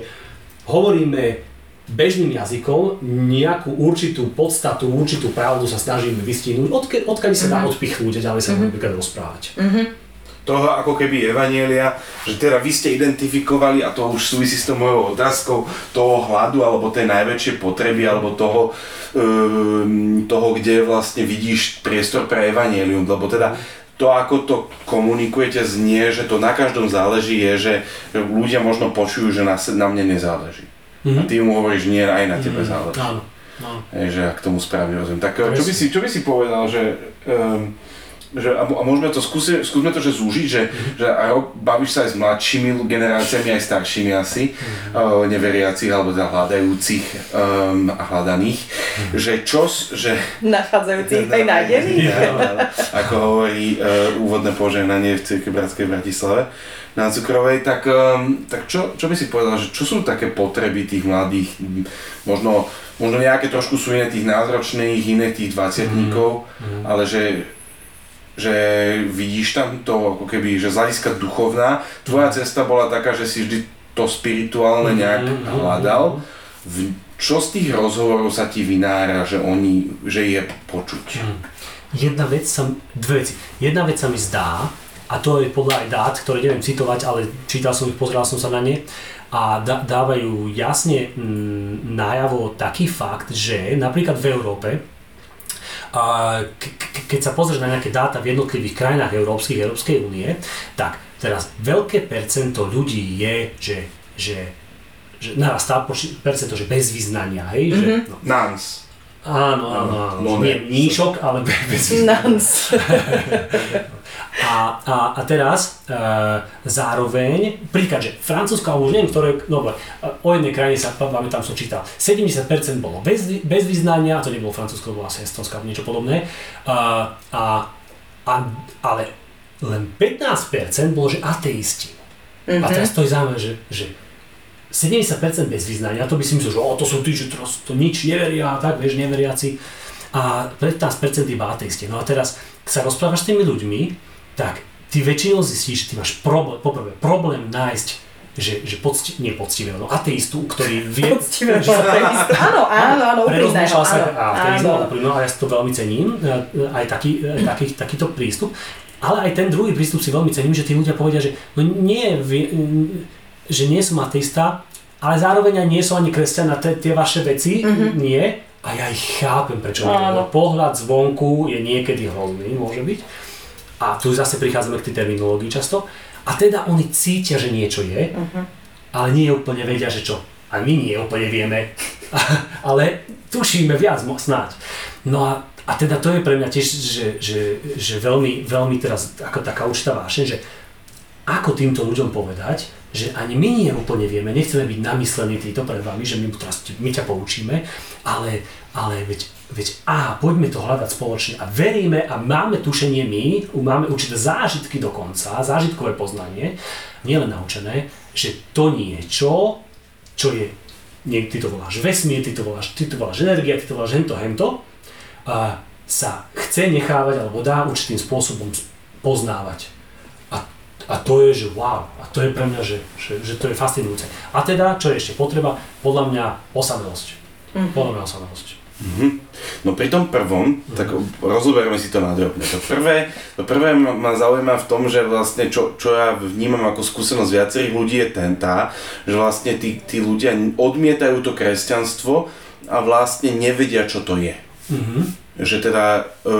hovoríme bežným jazykom nejakú určitú podstatu, určitú pravdu sa snažíme vystihnúť, odkiaľ odkiaľ sa dá mhm. odpichnúť a ďalej sa mm-hmm. napríklad rozprávať. Mm-hmm toho ako keby evanielia, že teda vy ste identifikovali, a to už súvisí s tou mojou otázkou, toho hladu, alebo tej najväčšej potreby, alebo toho, um, toho, kde vlastne vidíš priestor pre evanielium, lebo teda to, ako to komunikujete, znie, že to na každom záleží, je, že ľudia možno počujú, že na, na mne nezáleží. Mm-hmm. A ty mu hovoríš, nie, aj na tebe mm-hmm. záleží. Áno. No. Je, že ak tomu správne rozumiem. Tak čo by, si, čo by si povedal, že um, že, a, a môžeme to skúsi, skúsme to, že zúžiť, že, mm-hmm. že a bavíš sa aj s mladšími generáciami, aj staršími asi, mm-hmm. uh, neveriacich alebo teda hľadajúcich um, a hľadaných, mm-hmm. že čo, že... Nachádzajúcich aj nájdených. ako hovorí uh, úvodné požehnanie v Cirke Bratskej Bratislave na Cukrovej, tak, um, tak čo, čo by si povedal, že čo sú také potreby tých mladých, možno, možno nejaké trošku sú iné tých názročných, iné tých dvaciatníkov, mm-hmm. ale že že vidíš tam to ako keby, že z hľadiska duchovná, tvoja cesta bola taká, že si vždy to spirituálne mhm, nejak mhm, mhm, hľadal. V, čo z tých rozhovorov sa ti vynára, že oni, že je počuť? Jedna vec sa, dve veci. Jedna vec sa mi zdá, a to je podľa aj dát, ktoré neviem citovať, ale čítal som ich, pozeral som sa na ne, a dávajú jasne mm, najavo taký fakt, že napríklad v Európe keď sa pozrieš na nejaké dáta v jednotlivých krajinách európskych, Európskej únie, tak teraz veľké percento ľudí je, že, že, že narastá percento, že bez vyznania, hej? Mm-hmm. Že, no. Nans. Áno, áno, áno. No, nie níšok, ale bez vyznania. Nans. A, a, a teraz e, zároveň, príklad, že Francúzsko, alebo už neviem, ktoré, no o jednej krajine sa tam som čítal, 70% bolo bez, bez vyznania, to nebolo Francúzsko, bolo asi Estonsko alebo niečo podobné, a, a, a, ale len 15% bolo, že ateisti. Mm-hmm. A mhm. teraz to je zaujímavé, že, že 70% bez vyznania, to by si myslel, že o, to sú tí, že teraz to nič neveria tak, vieš, neveriaci. A 15% iba ateisti. No a teraz sa rozprávaš s tými ľuďmi, tak ty väčšinou zistíš, že ty máš problém, poprvé, problém nájsť že, že pocti, nie poctivého, no ateistu, ktorý vie... Poctivého. Ateistu, áno, áno, áno, úprimného, sa ateizmu, no a ja si to veľmi cením, e, aj taký, e, taký, takýto prístup. Ale aj ten druhý prístup si veľmi cením, že tí ľudia povedia, že no nie, že nie som ateista, ale zároveň aj nie som ani kresťan na tie vaše veci, mm-hmm. nie. A ja ich chápem, prečo pohľad zvonku je niekedy hrozný, môže byť a tu zase prichádzame k tej terminológii často. A teda oni cítia, že niečo je, uh-huh. ale nie úplne vedia, že čo. A my nie úplne vieme, ale tušíme viac, snáď. No a, a teda to je pre mňa tiež, že, že, že veľmi, veľmi teraz ako taká určitá vášeň, že ako týmto ľuďom povedať, že ani my nie úplne vieme, nechceme byť namyslení týto pred vami, že my, teraz, my ťa poučíme, ale, ale veď Veď a poďme to hľadať spoločne a veríme a máme tušenie my, máme určité zážitky dokonca, zážitkové poznanie, nielen naučené, že to niečo, čo je, nie, ty to voláš vesmír, ty to voláš, ty to voláš energia, ty to voláš hento, hento, a sa chce nechávať alebo dá určitým spôsobom poznávať. A, a to je, že wow, a to je pre mňa, že, že, že to je fascinujúce. A teda, čo je ešte potreba? Podľa mňa osamelosť. Mm-hmm. Podľa mňa osamelosť. Mm-hmm. No pri tom prvom, mm-hmm. tak rozoberieme si to na drobne. To prvé, to prvé ma zaujíma v tom, že vlastne čo, čo ja vnímam ako skúsenosť viacerých ľudí je ten tá, že vlastne tí, tí ľudia odmietajú to kresťanstvo a vlastne nevedia, čo to je. Mm-hmm. Že teda e,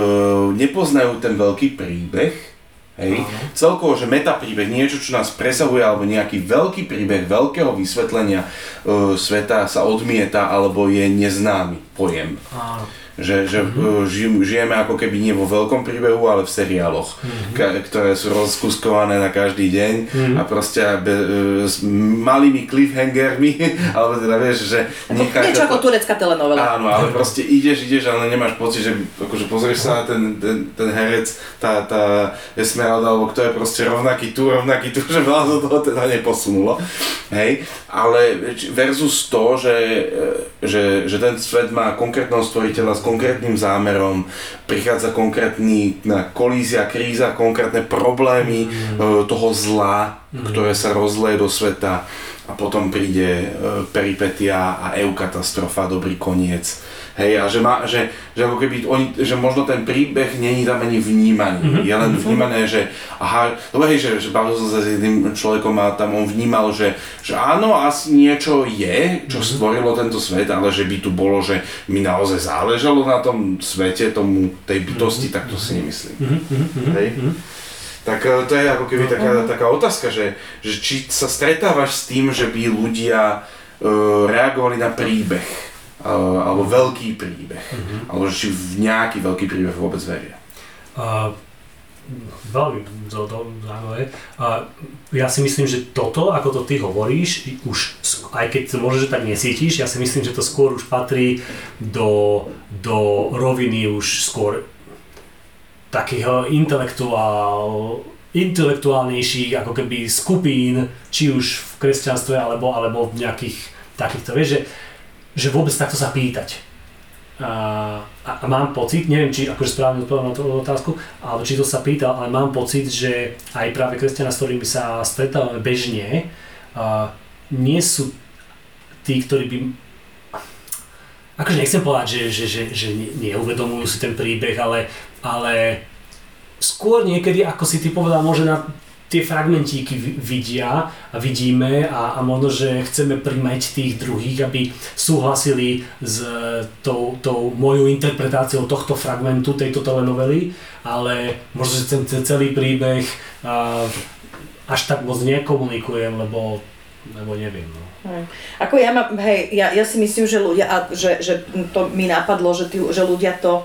nepoznajú ten veľký príbeh, Hej. Celkovo, že metapríbeh, niečo, čo nás presahuje, alebo nejaký veľký príbeh veľkého vysvetlenia e, sveta sa odmieta, alebo je neznámy pojem. Áno že, že mm-hmm. žijeme ako keby nie vo veľkom príbehu, ale v seriáloch, mm-hmm. ka- ktoré sú rozkuskované na každý deň mm-hmm. a proste be, e, s malými cliffhangermi, alebo teda vieš, že necháš... Niečo ako turecká telenovela. Áno, ale proste ideš, ideš, ale nemáš pocit, že akože pozrieš sa na ten, ten, ten herec, tá, tá Esmeralda, alebo kto je proste rovnaký tu, rovnaký tu, že veľa do toho teda neposunulo. Hej, ale versus to, že, že, že ten svet má konkrétneho stvoriteľa konkrétnym zámerom, prichádza konkrétny kolízia, kríza, konkrétne problémy mm. toho zla, mm. ktoré sa rozleje do sveta a potom príde e, peripetia a eukatastrofa, dobrý koniec. Hej, a že, má, že, že ako keby oni, že možno ten príbeh není tam ani vnímaný. Mm-hmm. Je len vnímané, že aha, lebo hej, že, že bavil som sa s jedným človekom a tam on vnímal, že, že áno, asi niečo je, čo mm-hmm. stvorilo tento svet, ale že by tu bolo, že mi naozaj záležalo na tom svete, tomu, tej bytosti, mm-hmm. tak to si nemyslím. Mm-hmm. Hej? Mm-hmm. Tak e, to je ako keby taká, mhm. taká otázka, že, že či sa stretávaš s tým, že by ľudia uh, reagovali na príbeh alebo veľký príbeh, uh-huh. alebo či v nejaký veľký príbeh vôbec veria. Uh, veľmi zaujímavé. Uh, ja si myslím, že toto, ako to ty hovoríš, už aj keď to možno, že tak nesítiš, ja si myslím, že to skôr už patrí do, do roviny už skôr takého intelektuál, intelektuálnejších ako keby skupín, či už v kresťanstve alebo, alebo v nejakých takýchto, vieš, že že vôbec takto sa pýtať. A, a, a mám pocit, neviem, či akože správne odpovedám na tú otázku, ale či to sa pýtal, ale mám pocit, že aj práve kresťania, s ktorými sa stretávame bežne, a, nie sú tí, ktorí by akože nechcem povedať, že, že, že, že neuvedomujú si ten príbeh, ale, ale skôr niekedy, ako si ty povedal, môže na tie fragmentíky vidia a vidíme a, a možno, že chceme primeť tých druhých, aby súhlasili s tou, tou mojou interpretáciou tohto fragmentu, tejto telenovely, ale možno, že ten, celý príbeh a, až tak moc nekomunikujem, lebo, lebo neviem. No. Ako ja, mám, hej, ja, ja si myslím, že ľudia, a že, že to mi napadlo, že, tí, že ľudia to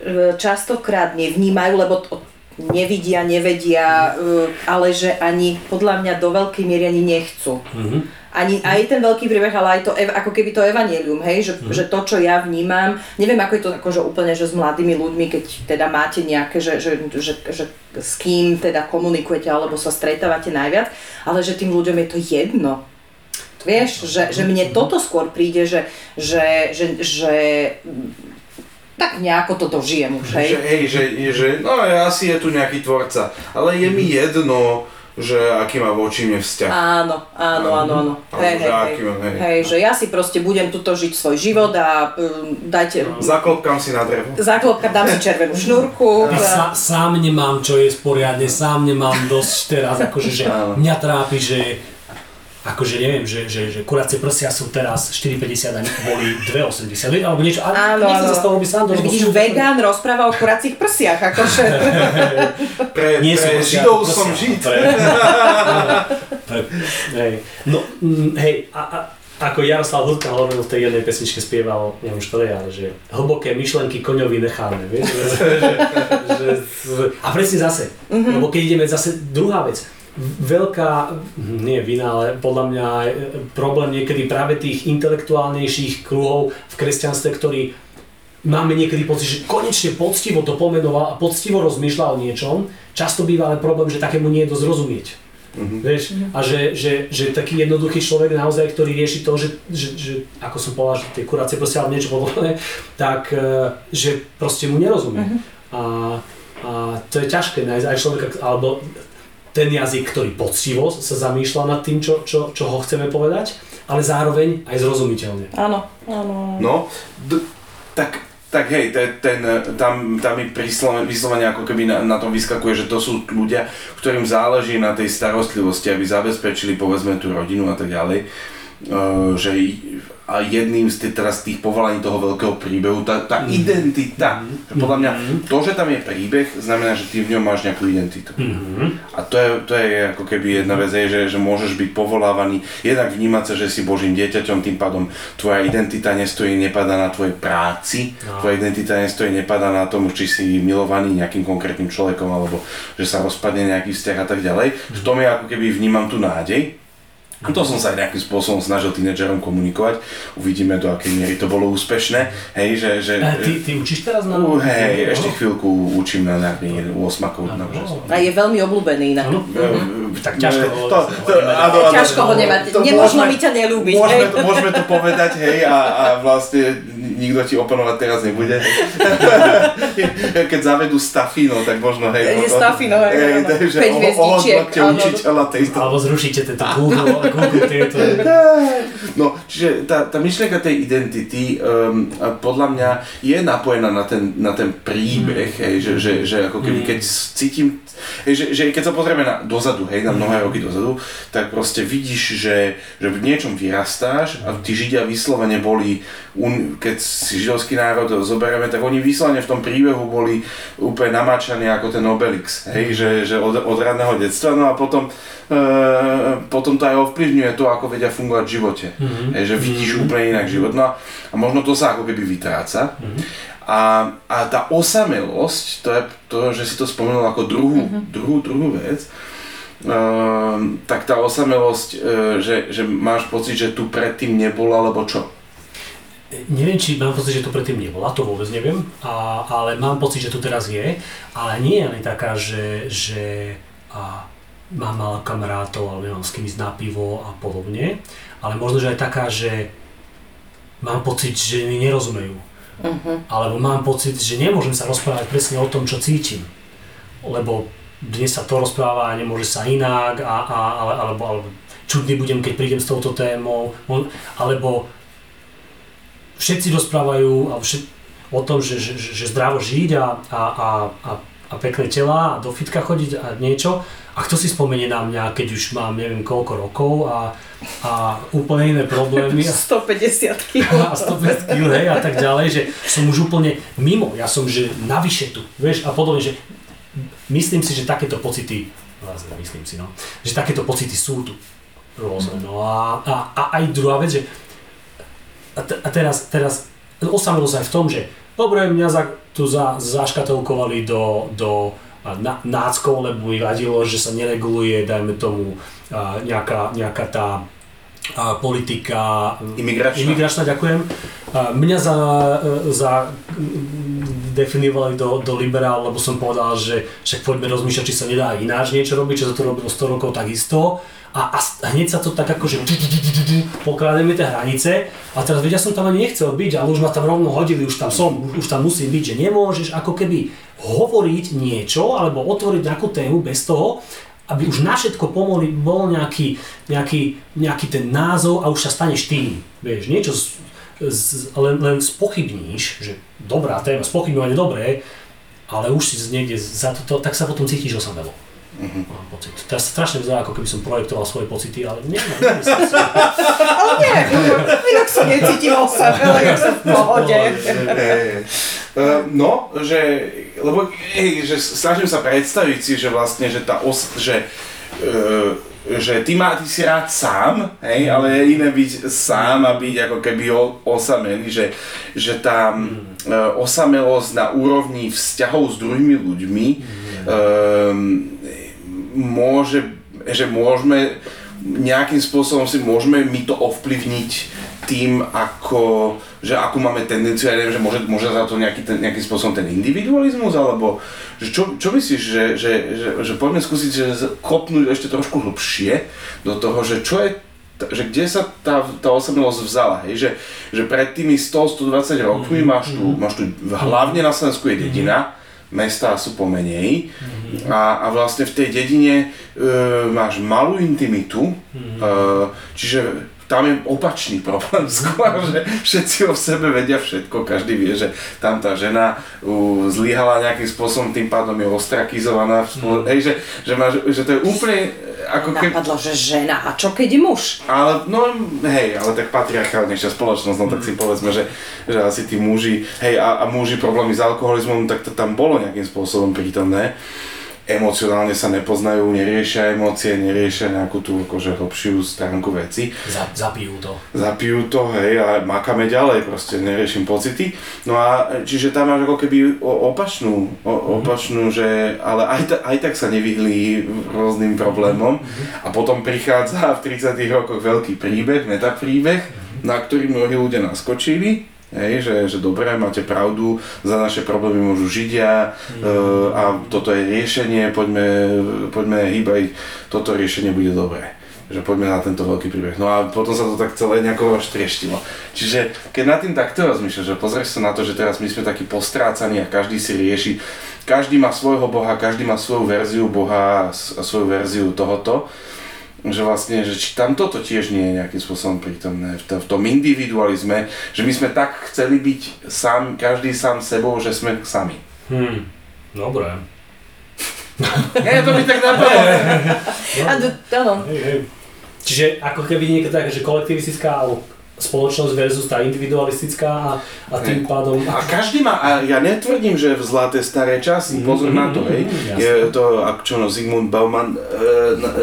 e, častokrát nevnímajú, lebo to, nevidia, nevedia, uh, ale že ani podľa mňa do veľkej miery ani nechcú. Mm-hmm. Ani aj ten veľký príbeh, ale aj to, ako keby to evanelium, hej, že, mm. že to, čo ja vnímam, neviem ako je to akože úplne, že s mladými ľuďmi, keď teda máte nejaké, že, že, že, že s kým teda komunikujete alebo sa stretávate najviac, ale že tým ľuďom je to jedno. Vieš, že, že mne toto skôr príde, že, že, že, že tak nejako toto žijem už, hej. Že, hej, že, že no asi je tu nejaký tvorca, ale je mi jedno, že aký má voči mne vzťah. Áno, áno, áno, áno. Hej, hej, hej. hej. hej, že ja si proste budem tuto žiť svoj život a um, dajte... Zaklopkám si na drevo. Zaklopkám, dám si červenú šnúrku. Ja sa, sám nemám čo je poriadne, sám nemám dosť teraz, akože že mňa trápi, že akože neviem, že, že, že kuracie prsia sú teraz 4,50 a boli 2,80 alebo niečo, ale áno, nechcem sa z toho robiť sám. Vidíš, vegán rozpráva o kuracích prsiach, akože. pre, Nie pre židov som žid. Pre, pre, hej. No, mm, hej, a, a, ako Jaroslav Hudka hovoril v tej jednej pesničke spieval, neviem už to je, ale že hlboké myšlenky koňovi necháme, vieš? že, že, že, a presne zase, mm-hmm. lebo keď ideme zase, druhá vec, veľká, nie vina, ale podľa mňa e, problém niekedy práve tých intelektuálnejších kruhov v kresťanstve, ktorí máme niekedy pocit, že konečne poctivo to pomenoval a poctivo rozmýšľa o niečom. Často býva ale problém, že takému nie je dosť rozumieť. Mm-hmm. Vieš? A že, že, že taký jednoduchý človek naozaj, ktorý rieši to, že, že, že ako som povedal, že tie kurácie proste alebo niečo podobné, tak e, že proste mu nerozumie. Mm-hmm. A, a to je ťažké nájsť aj človeka, alebo ten jazyk, ktorý poctivo sa zamýšľa nad tým, čo, čo, čo ho chceme povedať, ale zároveň aj zrozumiteľne. Áno, áno. No, d- tak, tak hej, ten, ten, tam, tam mi vyslovene ako keby na, na tom vyskakuje, že to sú ľudia, ktorým záleží na tej starostlivosti, aby zabezpečili povedzme tú rodinu a tak ďalej. Uh, že a jedným z tých, teraz tých povolaní toho veľkého príbehu, tá, tá mm. identita. Mm. Podľa mňa mhm. to, že tam je príbeh, znamená, že ty v ňom máš nejakú identitu. Mm. A to je, to je ako keby jedna vec, že, že môžeš byť povolávaný, jednak vnímať sa, že si Božím dieťaťom, tým pádom tvoja identita nestojí, nepadá na tvojej práci, no. tvoja identita nestojí, nepadá na tom, či si milovaný nejakým konkrétnym človekom, alebo že sa rozpadne nejaký vzťah a tak ďalej. V tom je ako keby vnímam tú nádej, to som sa aj nejakým spôsobom snažil tínedžerom komunikovať. Uvidíme, do akej miery to bolo úspešné. Hej, že, že, a ty, ty učíš teraz na... Uh, hej, no. ešte chvíľku učím na nejaký 8 no. A je veľmi obľúbený inak. No. Uh, tak ťažko ho, to, to, áno, áno, ťažko ho nemať. Nemožno mi ťa nelúbiť. Môžeme, to, môžeme to povedať, hej, a, a vlastne nikto ti oponovať teraz nebude. Keď zavedú Stafino, tak možno, hej. Je Stafino, hej. 5 hviezdičiek. Alebo zrušíte tento Google tieto. No, čiže tá, tá myšlienka tej identity um, podľa mňa je napojená na ten, na ten príbeh, mm. hej, že, že, že ako keby mm. keď cítim, hej, že, že keď sa pozrieme na dozadu, hej, na mnohé roky dozadu, tak proste vidíš, že, že v niečom vyrastáš a tí Židia vyslovene boli, keď si židovský národ zoberieme, tak oni vyslovene v tom príbehu boli úplne namáčaní ako ten Obelix, hej, že, že od, od radného detstva, no a potom Eh, potom to aj ovplyvňuje to, ako vedia fungovať v živote. Mm-hmm. Hej, že vidíš mm-hmm. úplne inak život. No a možno to sa ako keby vytráca. Mm-hmm. A, a tá osamelosť, to je to, že si to spomenul ako druhú, mm-hmm. druhú, druhú vec, uh, tak tá osamelosť, uh, že, že máš pocit, že tu predtým nebola, alebo čo? Neviem, či mám pocit, že tu predtým nebola, to vôbec neviem, a, ale mám pocit, že tu teraz je, ale nie je ani taká, že, že a, mám malá kamarátov, ale nemám s kým ísť na pivo a podobne. Ale možno, že aj taká, že mám pocit, že mi nerozumejú. Uh-huh. Alebo mám pocit, že nemôžem sa rozprávať presne o tom, čo cítim. Lebo dnes sa to rozpráva a nemôže sa inak, a, a, ale, alebo, alebo čudný budem, keď prídem s touto témou, alebo všetci rozprávajú všet, o tom, že, že, že zdravo žiť a, a, a, a, a pekné tela a do fitka chodiť a niečo, a kto si spomenie na mňa, keď už mám neviem koľko rokov a, a úplne iné problémy. 150 kg. A 150 kg, hej, a tak ďalej, že som už úplne mimo, ja som že navyše tu, vieš, a podobne, že myslím si, že takéto pocity, vlastne myslím si, no, že takéto pocity sú tu rôzne, no a, a, a aj druhá vec, že a, te, a teraz, teraz osamelosť aj v tom, že dobre, mňa za, tu za, zaškatolkovali do, do náckou, lebo mi vadilo, že sa nereguluje, dajme tomu, nejaká, nejaká tá politika imigračná. imigračná ďakujem. Mňa za, za definovali do, do liberál, lebo som povedal, že však poďme rozmýšľať, či sa nedá ináč niečo robiť, čo sa to robilo 100 rokov takisto a, a hneď sa to tak akože poklademe tie hranice a teraz vedia som tam ani nechcel byť, ale už ma tam rovno hodili, už tam som, už, už tam musím byť, že nemôžeš ako keby hovoriť niečo alebo otvoriť nejakú tému bez toho, aby už na všetko pomohli, bol nejaký, nejaký, nejaký ten názov a už sa staneš tým. Vieš, niečo z, z, len, len spochybníš, že dobrá téma, spochybňovanie dobré, ale už si niekde za to, tak sa potom cítiš osamelo. Mm-hmm. Mám pocit. Teraz strašne vyzerá, ako keby som projektoval svoje pocity, ale nie, nemyslím si. ale nie, inak sa necítim o sebe, ale ja som v pohode. No, že, lebo, hej, že snažím sa predstaviť si, že vlastne, že tá os, že, uh, že ty, má, ty si rád sám, hej, ale je iné byť sám a byť ako keby osamelý, že, že tá uh, osamelosť na úrovni vzťahov s druhými ľuďmi um, môže, že môžeme nejakým spôsobom si môžeme my to ovplyvniť tým, ako, že akú máme tendenciu, ja neviem, že môže, môže za to nejaký, ten, nejakým spôsobom ten individualizmus, alebo že čo, čo myslíš, že, že, že, že poďme skúsiť že kopnúť ešte trošku hlbšie do toho, že čo je že kde sa tá, tá osamelosť vzala, hej? Že, že pred tými 100-120 rokmi mm-hmm. máš tu, máš tu hlavne na Slovensku je dedina, mestá sú pomenej mm-hmm. a, a vlastne v tej dedine e, máš malú intimitu, mm-hmm. e, čiže tam je opačný problém skôr, že všetci o sebe vedia všetko, každý vie, že tam tá žena uh, zlyhala nejakým spôsobom, tým pádom je ostrakizovaná, mm. hej, že, že, máš, že to je úplne ako keď... Napadlo, že žena, a čo keď je muž? Ale, no hej, ale tak patriarchálnejšia spoločnosť, no tak si povedzme, že, že asi tí muži, hej, a, a muži problémy s alkoholizmom, tak to tam bolo nejakým spôsobom prítomné emocionálne sa nepoznajú, neriešia emócie, neriešia nejakú tú akože hlbšiu stránku veci. Zapijú to. Zapijú to, hej, a makáme ďalej, proste neriešim pocity. No a čiže tam máš ako keby opačnú, o, mhm. opačnú, že ale aj, ta, aj tak sa nevyhli rôznym problémom mm-hmm. a potom prichádza v 30 rokoch veľký príbeh, metapríbeh, mm-hmm. na ktorý mnohí ľudia naskočili Hej, že, že dobre, máte pravdu, za naše problémy môžu Židia mm. a toto je riešenie, poďme, poďme hýbať, toto riešenie bude dobré. Že poďme na tento veľký príbeh. No a potom sa to tak celé nejako roztrieštilo. Čiže keď nad tým takto rozmýšľaš, že pozrieš sa na to, že teraz my sme takí postrácaní a každý si rieši, každý má svojho Boha, každý má svoju verziu Boha a svoju verziu tohoto, že vlastne, že či tam toto tiež nie je nejakým spôsobom prítomné v, v tom individualizme, že my sme tak chceli byť sám, každý sám sebou, že sme sami. Hmm. Dobre. Nie, to mi tak napadlo. Áno. Čiže ako keby niekto tak, že kolektivistická alebo spoločnosť versus tá individualistická a, a tým pádom... A každý má, a ja netvrdím, že v zlaté staré časy, pozor na to, hej, Mhm, je to, ako čo no, Zygmunt Bauman, e, e,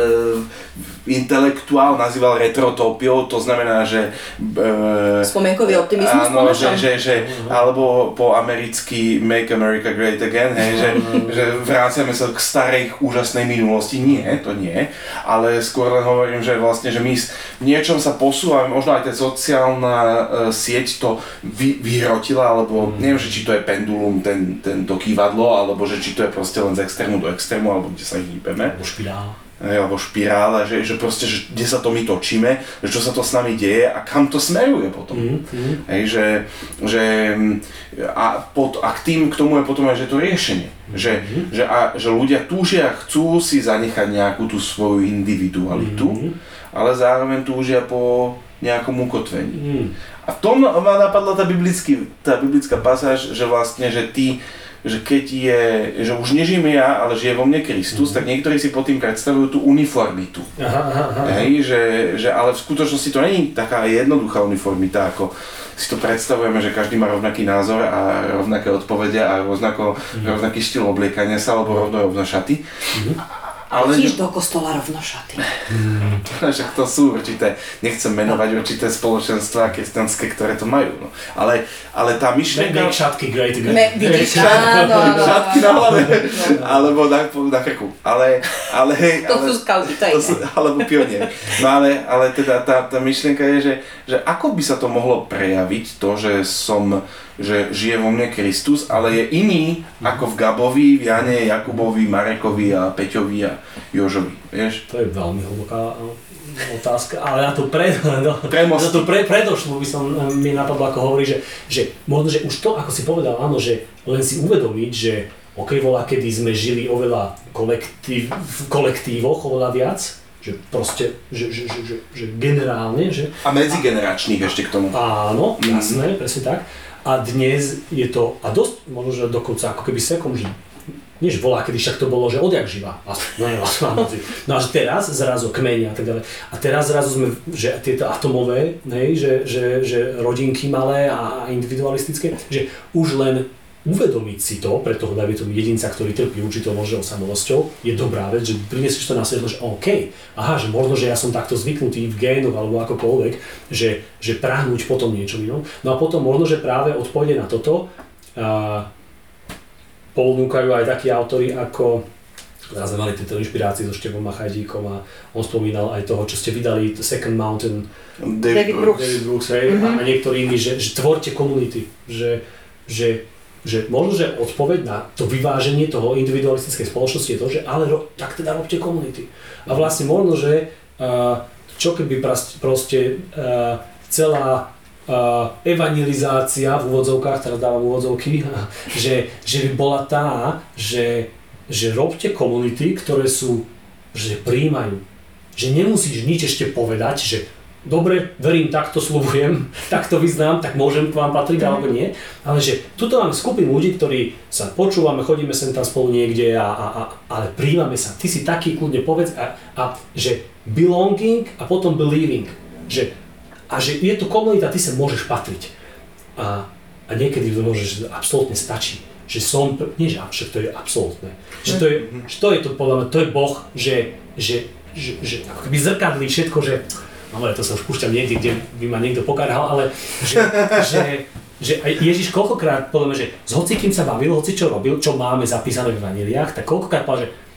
intelektuál nazýval retrotópiou, to znamená, že... E, Spomienkový optimizmus Áno, že, že, že, alebo po americky Make America Great Again, hej, že, že vráciame sa k starej úžasnej minulosti. Nie, to nie, ale skôr len hovorím, že vlastne, že my v niečom sa posúvame, možno aj tá sociálna e, sieť to vy, vyhrotila, alebo neviem, že či to je pendulum, ten, ten, to kývadlo, alebo že či to je proste len z extrému do extrému, alebo kde sa hýbeme. Hej, alebo špirála, že, že proste, že kde sa to my točíme, že čo sa to s nami deje a kam to smeruje potom. Mm, mm. Hej, že, že mm, a, pod, a k tým, k tomu je potom aj že to riešenie. Že, že, a, že ľudia túžia, chcú si zanechať nejakú tú svoju individualitu, Mhm. ale zároveň túžia po nejakom ukotvení. Mm. A v tom ma napadla tá, biblický, tá biblická pasáž, že vlastne, že ty, že keď je, že už nežijeme ja, ale žije vo mne Kristus, tak niektorí si pod tým predstavujú tú uniformitu. Aha, aha, aha. Hej, že, že, ale v skutočnosti to není taká jednoduchá uniformita, ako si to predstavujeme, že každý má rovnaký názor a rovnaké odpovede a rovnako, rovnaký štýl obliekania sa alebo rovno rovno šaty. Ale Tiež do kostola rovno šaty. však to sú určité, nechcem menovať určité spoločenstvá kresťanské, ktoré to majú. No. Ale, ale tá myšlienka... make šatky great again. Me, vidíš, áno, áno. Šatky na hlave, alebo na, na krku. Ale, ale, To ale, sú skauty, to je to sú, alebo pionier. No ale, ale teda tá, tá myšlienka je, že, že ako by sa to mohlo prejaviť, to, že som, že žije vo mne Kristus, ale je iný ako v Gabovi, v Jane, Jakubovi, Marekovi a Peťovi a Jožovi, vieš? To je veľmi hlboká uh, otázka, ale na to, pre, no, na to pre, predošlu by som uh, mi napadlo, ako hovorí, že, že možno, že už to, ako si povedal, áno, že len si uvedomiť, že OK, volá, kedy sme žili oveľa kolektív, v kolektívoch, oveľa viac, že proste, že, že, že, že, že generálne, že A medzigeneračných ešte k tomu. Áno, Mhm. jasné, presne tak. A dnes je to, a dosť, možno, že dokonca ako keby sekom, že nie volá, kedy však to bolo, že odjak živa. No, nie, vlastne, no a že teraz zrazu kmene a tak ďalej. A teraz zrazu sme, že tieto atomové, hej, že, že, že rodinky malé a individualistické, že už len uvedomiť si to pre toho, dajme tomu jedinca, ktorý trpí určitou možnou samovosťou, je dobrá vec, že prinesieš to na svetlo, že OK, aha, že možno, že ja som takto zvyknutý v génoch alebo akokoľvek, že, že prahnúť potom niečo inom. No a potom možno, že práve odpovede na toto a, ponúkajú aj takí autory ako Teraz sme mali tieto inšpirácie so Števom Machajdíkom a on spomínal aj toho, čo ste vydali, The Second Mountain, David Brooks. David Brooks, hej, mm-hmm. a niektorí iní, že, že tvorte komunity, že, že, že možno, že odpoveď na to vyváženie toho individualistickej spoločnosti je to, že ale ro, tak teda robte komunity. A vlastne možno, že čo keby proste celá evangelizácia v úvodzovkách, teraz dávam úvodzovky, že, že by bola tá, že, že robte komunity, ktoré sú, že príjmajú. Že nemusíš nič ešte povedať, že dobre, verím, takto slubujem, takto vyznám, tak môžem k vám patriť alebo nie. Ale že tuto máme skupinu ľudí, ktorí sa počúvame, chodíme sem tam spolu niekde, a, a, a, ale príjmame sa. Ty si taký, kľudne povedz, a, a že belonging a potom believing. Že, a že je tu komunita, ty sa môžeš patriť. A, a niekedy to môže, že absolútne stačí. Že som, nie že však to je absolútne. Že to je, že to je to podľa mňa, to je Boh, že, že, že, že ako keby zrkadlí všetko, že ale to sa už púšťam niekde, kde by ma niekto pokarhal, ale že, že, že Ježiš koľkokrát, povedzme, že s hocikým sa bavil, hoci čo robil, čo máme zapísané v Evaneliách, tak koľkokrát povedal, že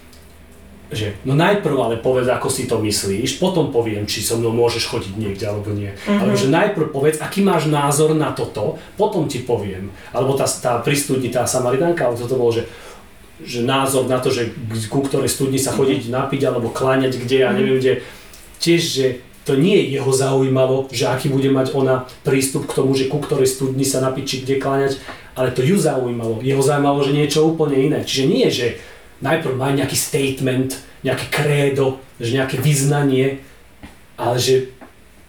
že no najprv ale povedz, ako si to myslíš, potom poviem, či so mnou môžeš chodiť niekde alebo nie. Mm-hmm. Alebo že najprv povedz, aký máš názor na toto, potom ti poviem. Alebo tá, tá pri studni, tá Samaritánka, alebo toto bolo, že že názor na to, že ku ktorej studni sa chodiť napiť alebo kláňať kde a neviem kde, tiež, že to nie je jeho zaujímalo, že aký bude mať ona prístup k tomu, že ku ktorej studni sa napiť či kde kláňať, ale to ju zaujímalo. Jeho zaujímalo, že niečo úplne iné. Čiže nie, že najprv má nejaký statement, nejaké krédo, že nejaké vyznanie, ale že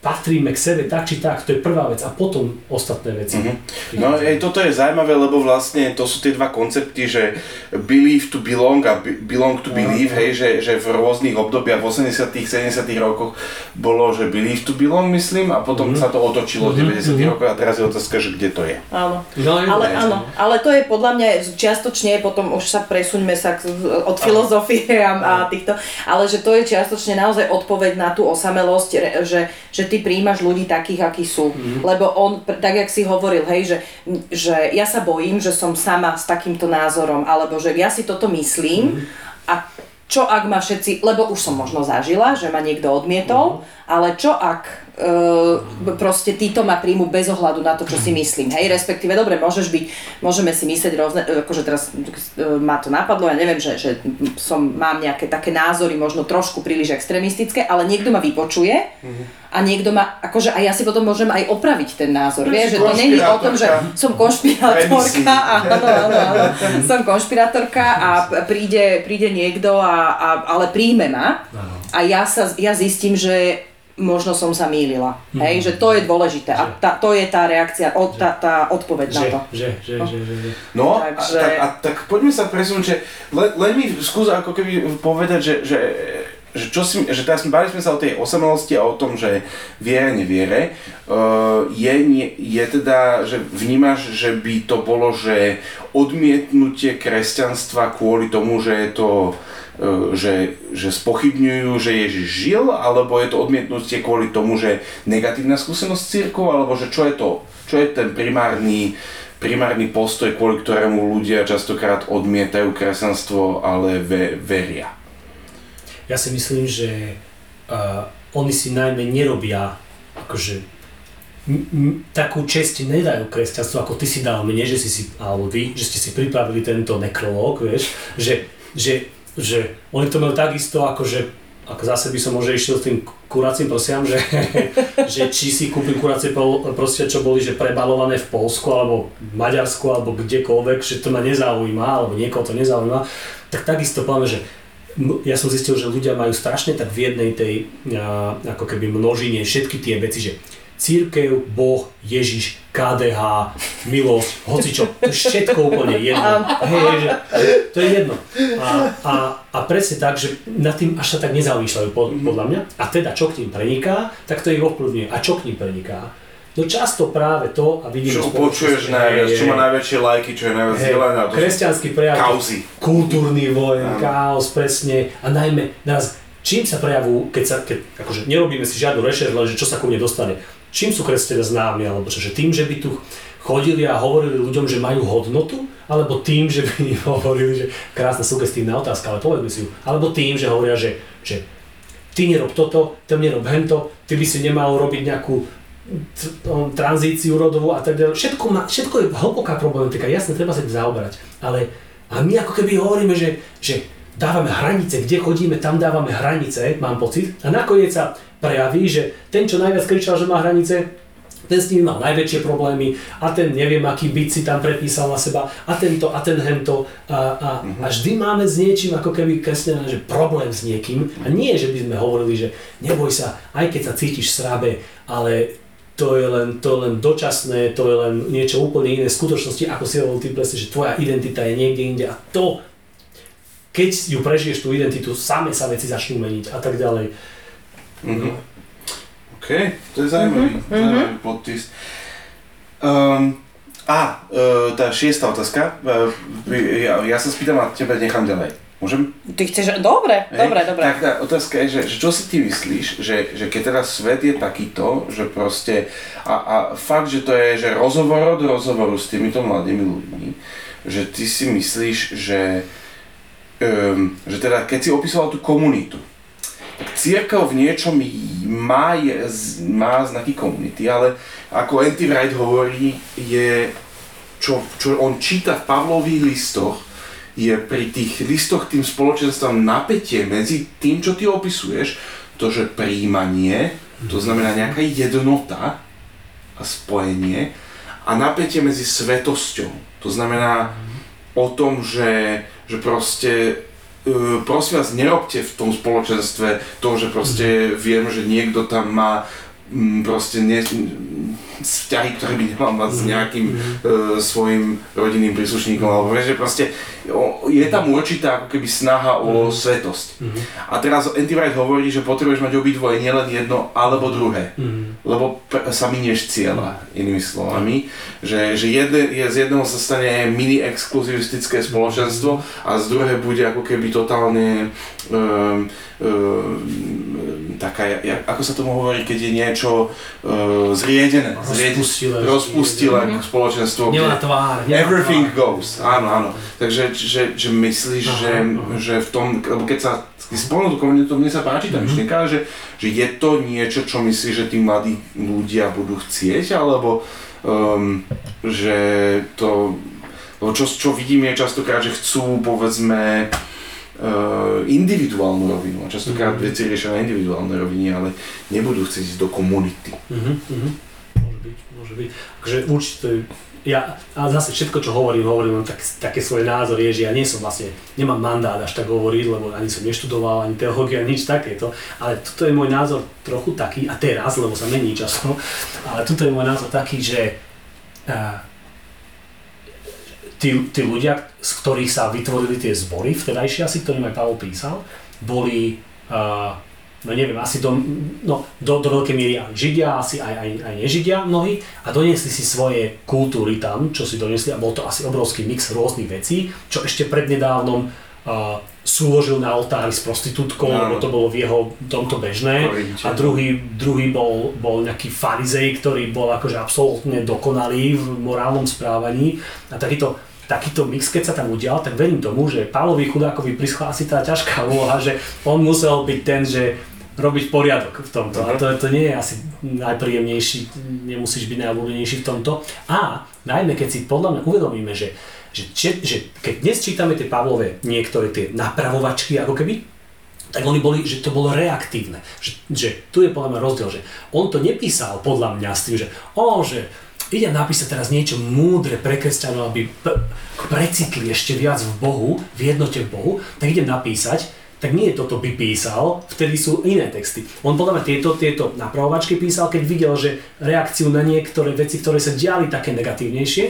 patríme k sebe tak či tak, to je prvá vec a potom ostatné veci. Mm-hmm. No aj toto je zaujímavé, lebo vlastne to sú tie dva koncepty, že believe to belong a belong to believe, no, hej, že, že v rôznych obdobiach, v 80 70 rokoch bolo, že believe to belong, myslím, a potom mm-hmm. sa to otočilo v mm-hmm. 90 mm-hmm. rokoch a teraz je otázka, že kde to je. Áno, no, ale, áno, ale to je podľa mňa čiastočne, potom už sa presuňme sa od filozofie a, a týchto, ale že to je čiastočne naozaj odpoveď na tú osamelosť, že, že ty príjmaš ľudí takých, akí sú. Mm. Lebo on, tak jak si hovoril, hej, že, že ja sa bojím, že som sama s takýmto názorom, alebo že ja si toto myslím mm. a čo ak ma všetci, lebo už som možno zažila, že ma niekto odmietol, mm. Ale čo ak Uh, proste títo ma príjmu bez ohľadu na to, čo si myslím. Hej, respektíve, dobre, môžeš byť, môžeme si myslieť rôzne, e, akože teraz uh, ma to napadlo, ja neviem, že, že som, mám nejaké také názory, možno trošku príliš extrémistické, ale niekto ma vypočuje a niekto ma, akože a ja si potom môžem aj opraviť ten názor, vieš, že to není o tom, že som konšpirátorka a, áno, áno, áno, som konšpirátorka a príde, príde niekto, a, a, ale príjme ma a ja, sa, ja zistím, že možno som sa mýlila. Mm. Hej, že to je dôležité že. a tá, to je tá reakcia, o, tá, tá odpoveď že, na to. Že, že, no. že, že, že. No, Takže... a, tak, a tak poďme sa presunúť, že len, len mi skús ako keby povedať, že, že že, čo si, že teraz bavili sme sa o tej osamelosti a o tom, že viere, neviere. Uh, je, je teda, že vnímaš, že by to bolo, že odmietnutie kresťanstva kvôli tomu, že je to že, že spochybňujú, že Ježiš žil, alebo je to odmietnutie kvôli tomu, že negatívna skúsenosť s církou, alebo že čo je to, čo je ten primárny, primárny postoj, kvôli ktorému ľudia častokrát odmietajú kresťanstvo, ale ve, veria. Ja si myslím, že uh, oni si najmä nerobia akože takú čest nedajú kresťanstvu, ako ty si dal mne, že si si, alebo vy, že ste si pripravili tento nekrológ, vieš, že, že že oni to majú takisto ako že ako zase by som možno išiel s tým kuracím prosiam, že, že či si kúpim kuracie prosia, čo boli že prebalované v Polsku alebo v Maďarsku alebo kdekoľvek, že to ma nezaujíma alebo niekoho to nezaujíma, tak takisto poviem, že ja som zistil, že ľudia majú strašne tak v jednej tej ako keby množine všetky tie veci, že církev, Boh, Ježiš, KDH, milosť, hocičo, to je všetko úplne jedno. Hej, že, to je jedno. A, a, a presne tak, že nad tým až sa tak nezamýšľajú podľa mňa. A teda čo k ním preniká, tak to ich ovplyvňuje. A čo k ním preniká? No často práve to, a vidíme Čo počuješ najviac, čo má najväčšie lajky, čo je najviac zdieľané. Kresťanský prejav, kauzy. kultúrny vojen, chaos, presne. A najmä, nás, čím sa prejavujú, keď sa, keď, akože nerobíme si žiadnu rešerš, len že čo sa ku mne dostane čím sú kresťania známi, alebo čo, že tým, že by tu chodili a hovorili ľuďom, že majú hodnotu, alebo tým, že by im hovorili, že krásna sugestívna otázka, ale povedzme si ju, alebo tým, že hovoria, že, že ty nerob toto, ty nerob hento, ty by si nemal robiť nejakú tranzíciu rodovú a tak ďalej. Všetko, má, všetko je hlboká problematika, jasne, treba sa tým zaoberať. Ale a my ako keby hovoríme, že, že dávame hranice, kde chodíme, tam dávame hranice, mám pocit. A nakoniec sa prejaví, že ten, čo najviac kričal, že má hranice, ten s nimi mal najväčšie problémy a ten neviem aký byt si tam predpísal na seba a tento a ten hento a, a, a vždy máme s niečím ako keby kresťané, že problém s niekým a nie, že by sme hovorili, že neboj sa, aj keď sa cítiš srabe, ale to je len, to je len dočasné, to je len niečo úplne iné v skutočnosti, ako si hovoril ty presne, že tvoja identita je niekde inde a to, keď ju prežiješ tú identitu, same sa veci začnú meniť a tak ďalej. Mm-hmm. OK, to je zaujímavý, mm-hmm. zaujímavý podpis. Um, a, uh, tá šiesta otázka, uh, ja, ja sa spýtam a tebe nechám ďalej. Môžem? Ty chceš, dobre, Hej. dobre, dobre. Tak tá otázka je, že, že čo si ty myslíš, že, že keď teraz svet je takýto, že proste, a, a fakt, že to je, že rozhovor od rozhovoru s týmito mladými ľuďmi, že ty si myslíš, že, um, že teda keď si opisoval tú komunitu, církev v niečom má, je, má znaky komunity, ale ako Anti Wright hovorí, je, čo, čo on číta v Pavlových listoch, je pri tých listoch tým spoločenstvom napätie medzi tým, čo ty opisuješ, to, že príjmanie, to znamená nejaká jednota a spojenie a napätie medzi svetosťou. To znamená o tom, že, že proste prosím vás, nerobte v tom spoločenstve to, že proste viem, že niekto tam má proste ne, vzťahy, ktoré by nemal mať s mhm. nejakým mm-hmm. uh, svojim rodinným príslušníkom, alebo že proste o, je tam určitá ako keby snaha o mm-hmm. svetosť. Mm-hmm. A teraz Anti-Wright hovorí, že potrebuješ mať obidvoje, nielen jedno alebo druhé, mm-hmm. lebo pre, sa minieš cieľa, inými slovami, že, že jedne, je, z jedného sa stane mini exkluzivistické spoločenstvo a z druhé bude ako keby totálne um, um, taká, ako sa tomu hovorí, keď je niečo uh, zriedené, rozpustile, rozpustile ako spoločenstvo. Nemá tvár. Nemá everything tvár. goes, áno, áno. Takže že, že myslíš, aha, že, aha. že v tom, lebo keď sa spomnú tú komunitu, mne sa páči tá mm-hmm. myšlienka, že, že je to niečo, čo myslíš, že tí mladí ľudia budú chcieť, alebo um, že to, čo, čo vidím je častokrát, že chcú povedzme individuálnu rovinu. A častokrát mm-hmm. veci riešia na individuálnej rovine, ale nebudú chcieť ísť do komunity. Mm-hmm môže byť. Akože určite ja, a zase všetko, čo hovorím, hovorím len tak, také svoje názory, je, že ja nie som vlastne, nemám mandát až tak hovoriť, lebo ani som neštudoval, ani teológia, nič takéto, ale toto je môj názor trochu taký, a teraz, lebo sa mení časom, ale toto je môj názor taký, že uh, tí, tí ľudia, z ktorých sa vytvorili tie zbory, vtedajšie asi, ktorým aj Pavel písal, boli uh, no neviem, asi do, no, do, do veľkej miery aj Židia, asi aj, aj, aj nežidia mnohí a doniesli si svoje kultúry tam, čo si doniesli a bol to asi obrovský mix rôznych vecí, čo ešte prednedávnom uh, súložil na oltári s prostitútkou, no, lebo to bolo v jeho tomto bežné. A druhý, druhý bol, bol nejaký farizej, ktorý bol akože absolútne dokonalý v morálnom správaní. A takýto takýto mix, keď sa tam udial, tak verím tomu, že Pálovi chudákovi prischla asi tá ťažká úloha, že on musel byť ten, že robiť poriadok v tomto. A to, to nie je asi najpríjemnejší, nemusíš byť najobľúbenejší v tomto. A najmä keď si podľa mňa uvedomíme, že, že, že keď dnes čítame tie Pavlové niektoré tie napravovačky ako keby, tak oni boli, že to bolo reaktívne. Že, že tu je podľa mňa rozdiel, že on to nepísal podľa mňa s tým, že o, že idem napísať teraz niečo múdre pre kresťanov, aby p- precitli ešte viac v Bohu, v jednote v Bohu, tak idem napísať tak nie toto by písal, vtedy sú iné texty. On podľa mňa tieto, tieto napravovačky písal, keď videl, že reakciu na niektoré veci, ktoré sa diali také negatívnejšie,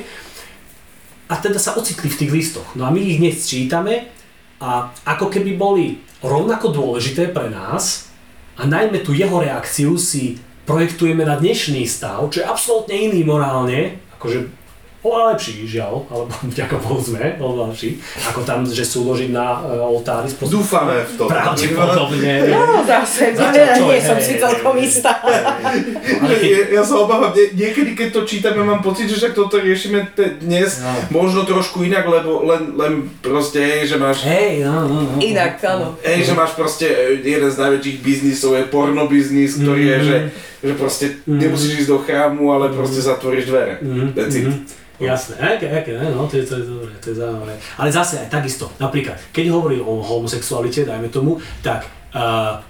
a teda sa ocitli v tých listoch. No a my ich dnes čítame a ako keby boli rovnako dôležité pre nás a najmä tú jeho reakciu si projektujeme na dnešný stav, čo je absolútne iný morálne, akože oveľa lepší, žiaľ, alebo vďaka Bohu sme oveľa lepší, ako tam, že sú ložiť na uh, oltári. Spôsob... Dúfame v to. Pravdepodobne. No zase, ja, ja nie som si celkom istá. ja, ja sa obávam, nie, niekedy keď to čítame, mám pocit, že však toto riešime dnes no. možno trošku inak, lebo len, len proste, hej, že máš... Hej, no, no, no. Inak, áno. Hej, že máš proste e, jeden z najväčších biznisov je porno biznis, ktorý mm. je, že, že proste mm. nemusíš ísť do chrámu, ale proste zatvoríš dvere. Mm. That's it. Mm. Jasné, aké, aké, no, to je, to je dobré, to je zaujímavé. Ale zase aj takisto, napríklad, keď hovorí o homosexualite, dajme tomu, tak uh,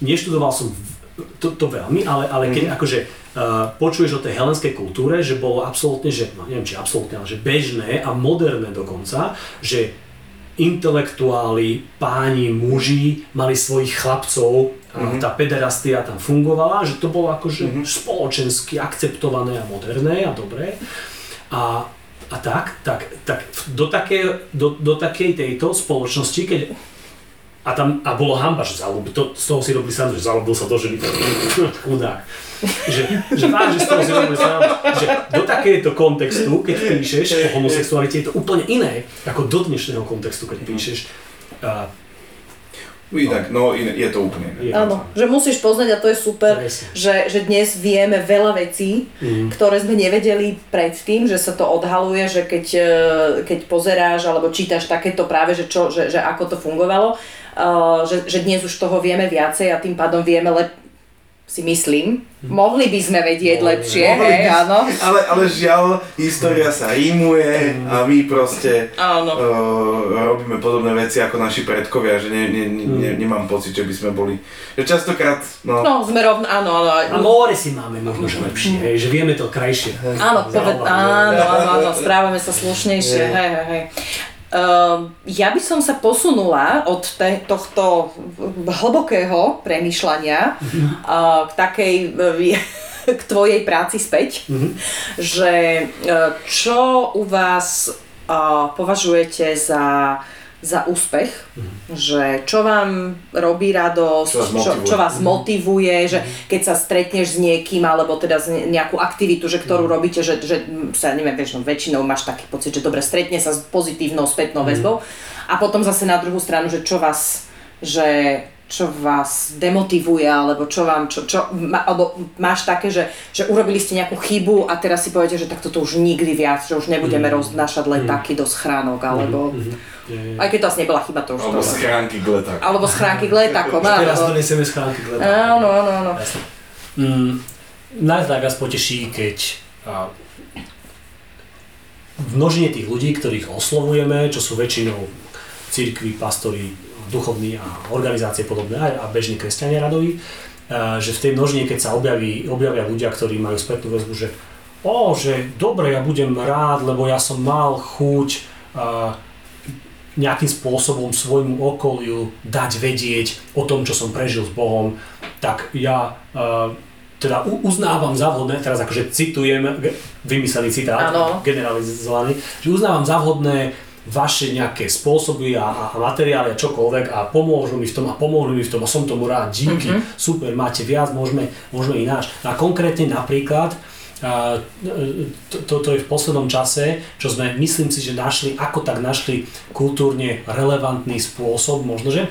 neštudoval som to, to veľmi, ale, ale keď mm. akože uh, počuješ o tej helenskej kultúre, že bolo absolútne, že, no neviem či absolútne, ale že bežné a moderné dokonca, že intelektuáli, páni, muži mali svojich chlapcov, mm-hmm. tá pederastia tam fungovala, že to bolo akože mm-hmm. spoločensky akceptované a moderné a dobré. A, a tak, tak, tak do, také, do, do takej tejto spoločnosti, keď a tam a bolo hamba, že zalúbil, to, z toho si robili sám, že zalúbil sa do ženy, chudák. Že, že fakt, že z toho si robili sám, že do takéto kontextu, keď píšeš o homosexualite, je to úplne iné, ako do dnešného kontextu, keď píšeš uh, Inak, no, no je to úplne iné. Áno, že musíš poznať a to je super, že, že dnes vieme veľa vecí, mm. ktoré sme nevedeli predtým, že sa to odhaluje, že keď, e, keď pozeráš alebo čítaš takéto práve, že, čo, že, že ako to fungovalo, uh, že, že dnes už toho vieme viacej a tým pádom vieme lep, si myslím. Mohli by sme vedieť Mohli, lepšie, hej, áno. Ale, ale žiaľ, história sa rímuje a my proste áno. Uh, robíme podobné veci ako naši predkovia, že ne, ne, ne, ne, nemám pocit, že by sme boli, že častokrát, no. No, sme rovno, áno, áno. A more si máme možno, že lepšie, hej, že vieme to krajšie. Áno, poved, áno, áno, áno, správame sa slušnejšie, hej, hej, hej. Uh, ja by som sa posunula od te, tohto hlbokého premyšľania uh, k takej uh, k tvojej práci späť, mm-hmm. že uh, čo u vás uh, považujete za za úspech, mm-hmm. že čo vám robí radosť, čo vás motivuje, čo, čo vás motivuje mm-hmm. že keď sa stretneš s niekým, alebo teda z nejakú aktivitu, že ktorú mm-hmm. robíte, že, že sa neviem, vieš, no, väčšinou máš taký pocit, že dobre, stretne sa s pozitívnou spätnou mm-hmm. väzbou a potom zase na druhú stranu, že čo vás, že čo vás demotivuje, alebo čo vám, čo, čo, ma, alebo máš také, že, že urobili ste nejakú chybu a teraz si poviete, že takto to už nikdy viac, že už nebudeme mm. roznášať letáky mm. do schránok, alebo... Mm. Mm. Aj keď to asi nebola chyba, to už Alebo schránky k letákom. Alebo schránky k letákom, áno. Teraz donesieme schránky k letákom. Áno, áno, áno. Mm, nás najviac poteší, keď a, v množine tých ľudí, ktorých oslovujeme, čo sú väčšinou církvy, pastori, duchovní a organizácie podobné aj a bežní kresťania radoví, že v tej množine, keď sa objaví, objavia ľudia, ktorí majú spätnú väzbu, že o, že dobre, ja budem rád, lebo ja som mal chuť uh, nejakým spôsobom svojmu okoliu dať vedieť o tom, čo som prežil s Bohom, tak ja uh, teda uznávam za vhodné, teraz akože citujem vymyslený citát, generalizovaný, že uznávam za vhodné vaše nejaké spôsoby a, a materiály a čokoľvek a pomôžu mi v tom a pomôžu mi v tom a som tomu rád, díky, mm-hmm. super, máte viac, môžeme, môžeme ináč. A konkrétne napríklad, a, to, to je v poslednom čase, čo sme, myslím si, že našli, ako tak našli kultúrne relevantný spôsob, možno že,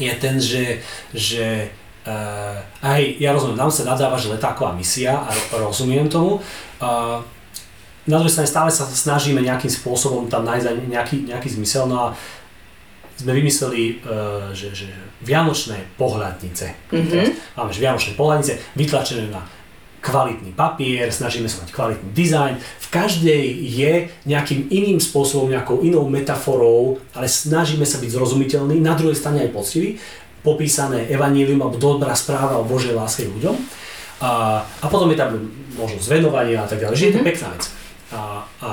je ten, že, že uh, aj, ja rozumiem, nám sa nadáva, že letáková misia a rozumiem tomu, uh, na druhej strane stále sa snažíme nejakým spôsobom tam nájsť nejaký, nejaký zmysel. No a sme vymysleli, uh, že, že vianočné pohľadnice. Mm-hmm. Máme že vianočné pohľadnice vytlačené na kvalitný papier, snažíme sa mať kvalitný dizajn. V každej je nejakým iným spôsobom, nejakou inou metaforou, ale snažíme sa byť zrozumiteľní, na druhej strane aj poctivý, popísané evanílium alebo dobrá správa o Božej láske ľuďom. A, a potom je tam možnosť venovania a tak ďalej, že je to mhm. pekná vec. A, a,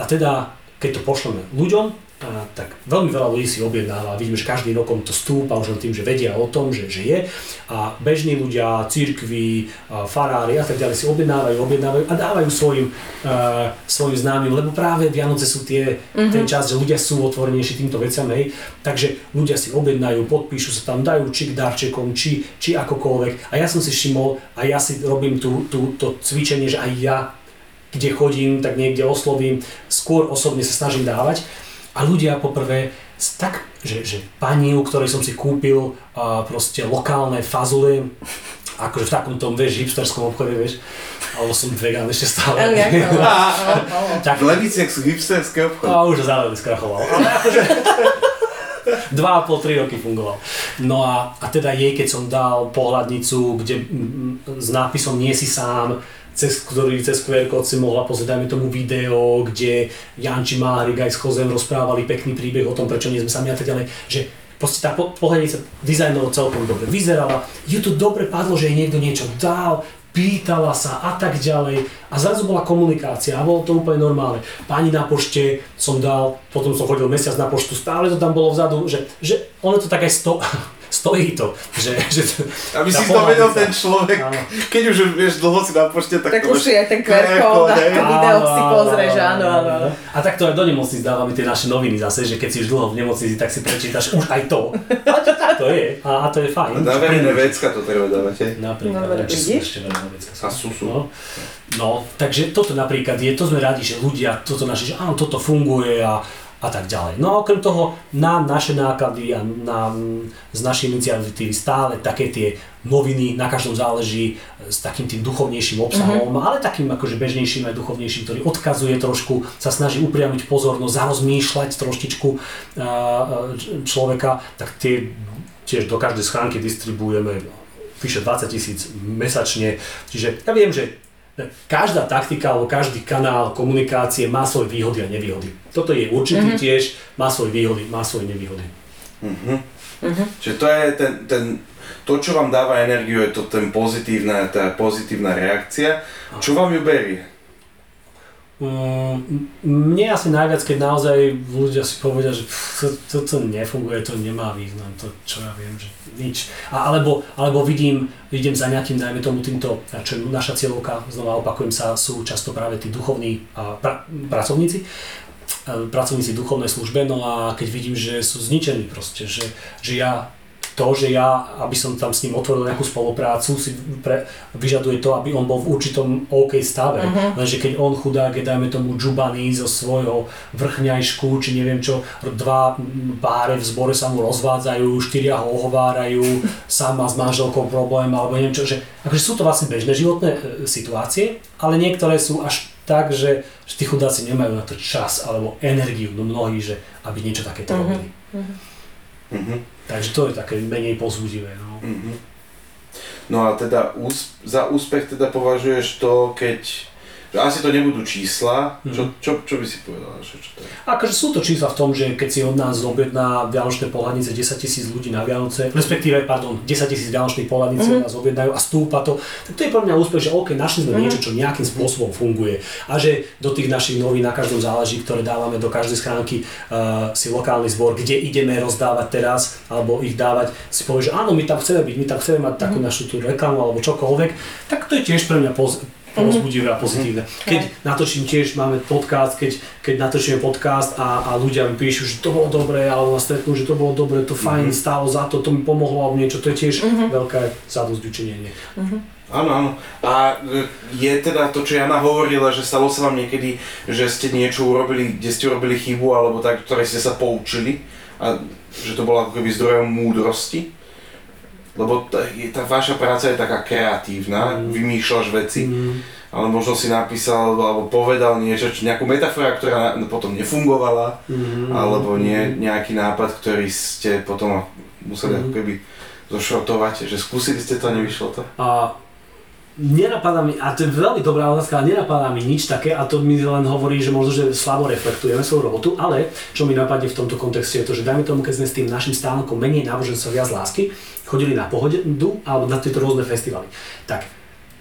a teda, keď to pošleme ľuďom, a, tak veľmi veľa ľudí si objednáva. Vidíme, že každý rokom to stúpa už len tým, že vedia o tom, že, že je. A bežní ľudia, církvy, farári a tak ďalej si objednávajú, objednávajú a dávajú svojim, uh, svojim známym, lebo práve Vianoce sú tie, mm-hmm. ten čas, že ľudia sú otvorenejší týmto veciam, hej. Takže ľudia si objednajú, podpíšu sa tam, dajú či k darčekom, či, či akokoľvek. A ja som si všimol, a ja si robím tú, tú, to cvičenie, že aj ja kde chodím, tak niekde oslovím, skôr osobne sa snažím dávať. A ľudia poprvé tak, že, že pani, u ktorej som si kúpil uh, proste lokálne fazule, akože v takom tom, vieš, hipsterskom obchode, vieš, alebo som vegan ešte stále. tak, v Leviciach sú hipsterské obchody. A už zároveň skrachoval. Ale akože, dva a pol, tri roky fungoval. No a, a teda jej, keď som dal pohľadnicu, kde m, s nápisom nie si sám, cez ktorý cez QR kód si mohla pozrieť, dajme tomu video, kde Janči Márik aj s Chozem rozprávali pekný príbeh o tom, prečo nie sme sami a tak ďalej, že proste tá pohľadnica dizajnovo celkom dobre vyzerala, ju to dobre padlo, že jej niekto niečo dal, pýtala sa a tak ďalej a zrazu bola komunikácia a bolo to úplne normálne. Pani na pošte som dal, potom som chodil mesiac na poštu, stále to tam bolo vzadu, že, že ono to tak aj sto, stojí to. Že, že to, Aby si to vedel ten človek, áno. keď už vieš dlho si na pošte, tak, tak to už je ten QR kód a video si pozrieš, áno, áno. A tak to aj do nemocnic dávame tie naše noviny zase, že keď si už dlho v nemocnici, tak si prečítaš už aj to. A to, to je, a, a to je fajn. Na verejné vecka to treba dávať, Napríklad, no, vidíš? A sú, sú. No. no, takže toto napríklad je, to sme radi, že ľudia toto naši, že áno, toto funguje a a tak ďalej. No a okrem toho na naše náklady a na, z našej iniciatívy stále také tie noviny, na každom záleží s takým tým duchovnejším obsahom, mm-hmm. ale takým akože bežnejším aj duchovnejším, ktorý odkazuje trošku, sa snaží upriamiť pozornosť, zarozmýšľať troštičku človeka, tak tie tiež do každej schránky distribuujeme vyše 20 tisíc mesačne. Čiže ja viem, že každá taktika alebo každý kanál komunikácie má svoje výhody a nevýhody. Toto je určitý mm-hmm. tiež, má svoje výhody, má svoje nevýhody. Mm-hmm. Mm-hmm. Čiže to je ten, ten, to, čo vám dáva energiu, je to ten pozitívna, tá pozitívna reakcia. Čo vám ju berie? Mm, mne asi najviac, keď naozaj ľudia si povedia, že to, to, nefunguje, to nemá význam, to čo ja viem, že nič. A alebo, alebo vidím, vidím za nejakým, dajme tomu týmto, čo naša cieľovka, znova opakujem sa, sú často práve tí duchovní pra, pracovníci, pracovníci duchovnej službe, no a keď vidím, že sú zničení proste, že, že ja to, že ja, aby som tam s ním otvoril nejakú spoluprácu, si pre, vyžaduje to, aby on bol v určitom OK stave. Uh-huh. Lenže keď on chudák je, dajme tomu, džubaný zo svojho vrchňajšku, či neviem čo, dva páre v zbore sa mu rozvádzajú, štyria ho ohovárajú, sám má s manželkou problém, alebo neviem čo, že akože sú to vlastne bežné životné e, situácie, ale niektoré sú až tak, že, že tí chudáci nemajú na to čas alebo energiu, no mnohí, že aby niečo takéto uh-huh. robili. Uh-huh. Uh-huh. Takže to je také menej pozbudivé. No. Mm-hmm. No a teda ús- za úspech teda považuješ to, keď asi to nebudú čísla. Mm. Čo, čo, čo by si povedal? Čo, čo to je? Akože sú to čísla v tom, že keď si od nás objedná Vianočné pohľadnice 10 tisíc ľudí na Vianoce, respektíve, pardon, 10 tisíc Vianočných pohľadníc mm. nás objednajú a stúpa to, tak to je pre mňa úspech, že OK, našli sme mm. niečo, čo nejakým spôsobom funguje a že do tých našich novín na každom záleží, ktoré dávame do každej schránky uh, si lokálny zbor, kde ideme rozdávať teraz, alebo ich dávať, si povie, že áno, my tam chceme byť, my tam chceme mať takú mm. našu tú reklamu alebo čokoľvek, tak to je tiež pre mňa poz- povzbudivé a pozitívne. Mhm. Keď natočím tiež, máme podcast, keď, keď natočíme podcast a, a ľudia mi píšu, že to bolo dobré, alebo ma stretnú, že to bolo dobré, to fajn, mm-hmm. stálo za to, to mi pomohlo alebo niečo, to je tiež mm-hmm. veľké zadosť učinenie. Mm-hmm. Áno, áno. A e, je teda to, čo Jana hovorila, že stalo sa vám niekedy, že ste niečo urobili, kde ste urobili chybu, alebo tak, ktoré ste sa poučili a že to bolo ako keby zdrojom múdrosti? Lebo tá, tá vaša práca je taká kreatívna, mm. vymýšľaš veci, mm. ale možno si napísal alebo povedal niečo, či nejakú metafora, ktorá potom nefungovala, mm. alebo nie, nejaký nápad, ktorý ste potom museli mm. ako keby zošrotovať, že skúsili ste to a nevyšlo to? A Nenapadá mi, a to je veľmi dobrá otázka, ale nenapadá mi nič také a to mi len hovorí, že možno, že slabo reflektujeme svoju robotu, ale čo mi napadne v tomto kontexte je to, že dajme tomu, keď sme s tým našim stánkom menej náboženstva viac lásky, chodili na pohodu alebo na tieto rôzne festivaly. Tak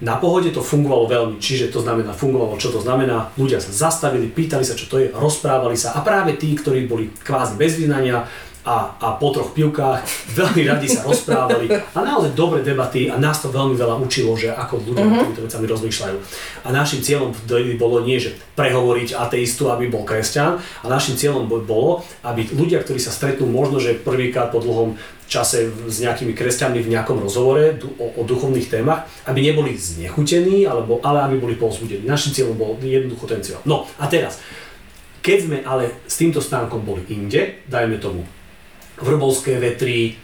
na pohode to fungovalo veľmi, čiže to znamená, fungovalo, čo to znamená, ľudia sa zastavili, pýtali sa, čo to je, rozprávali sa a práve tí, ktorí boli kvázi bez vyznania, a, a po troch pivkách veľmi radi sa rozprávali a naozaj dobré debaty a nás to veľmi veľa učilo, že ako ľudia mm-hmm. týmito vecami rozmýšľajú. A našim cieľom bolo nie, že prehovoriť ateistu, aby bol kresťan, a našim cieľom bolo, aby ľudia, ktorí sa stretnú možno, že prvýkrát po dlhom čase s nejakými kresťanmi v nejakom rozhovore o, o duchovných témach, aby neboli znechutení, alebo, ale aby boli povzbudení. Našim cieľom bol jednoducho ten cieľ. No a teraz, keď sme ale s týmto stánkom boli inde, dajme tomu Vrbovské vetry,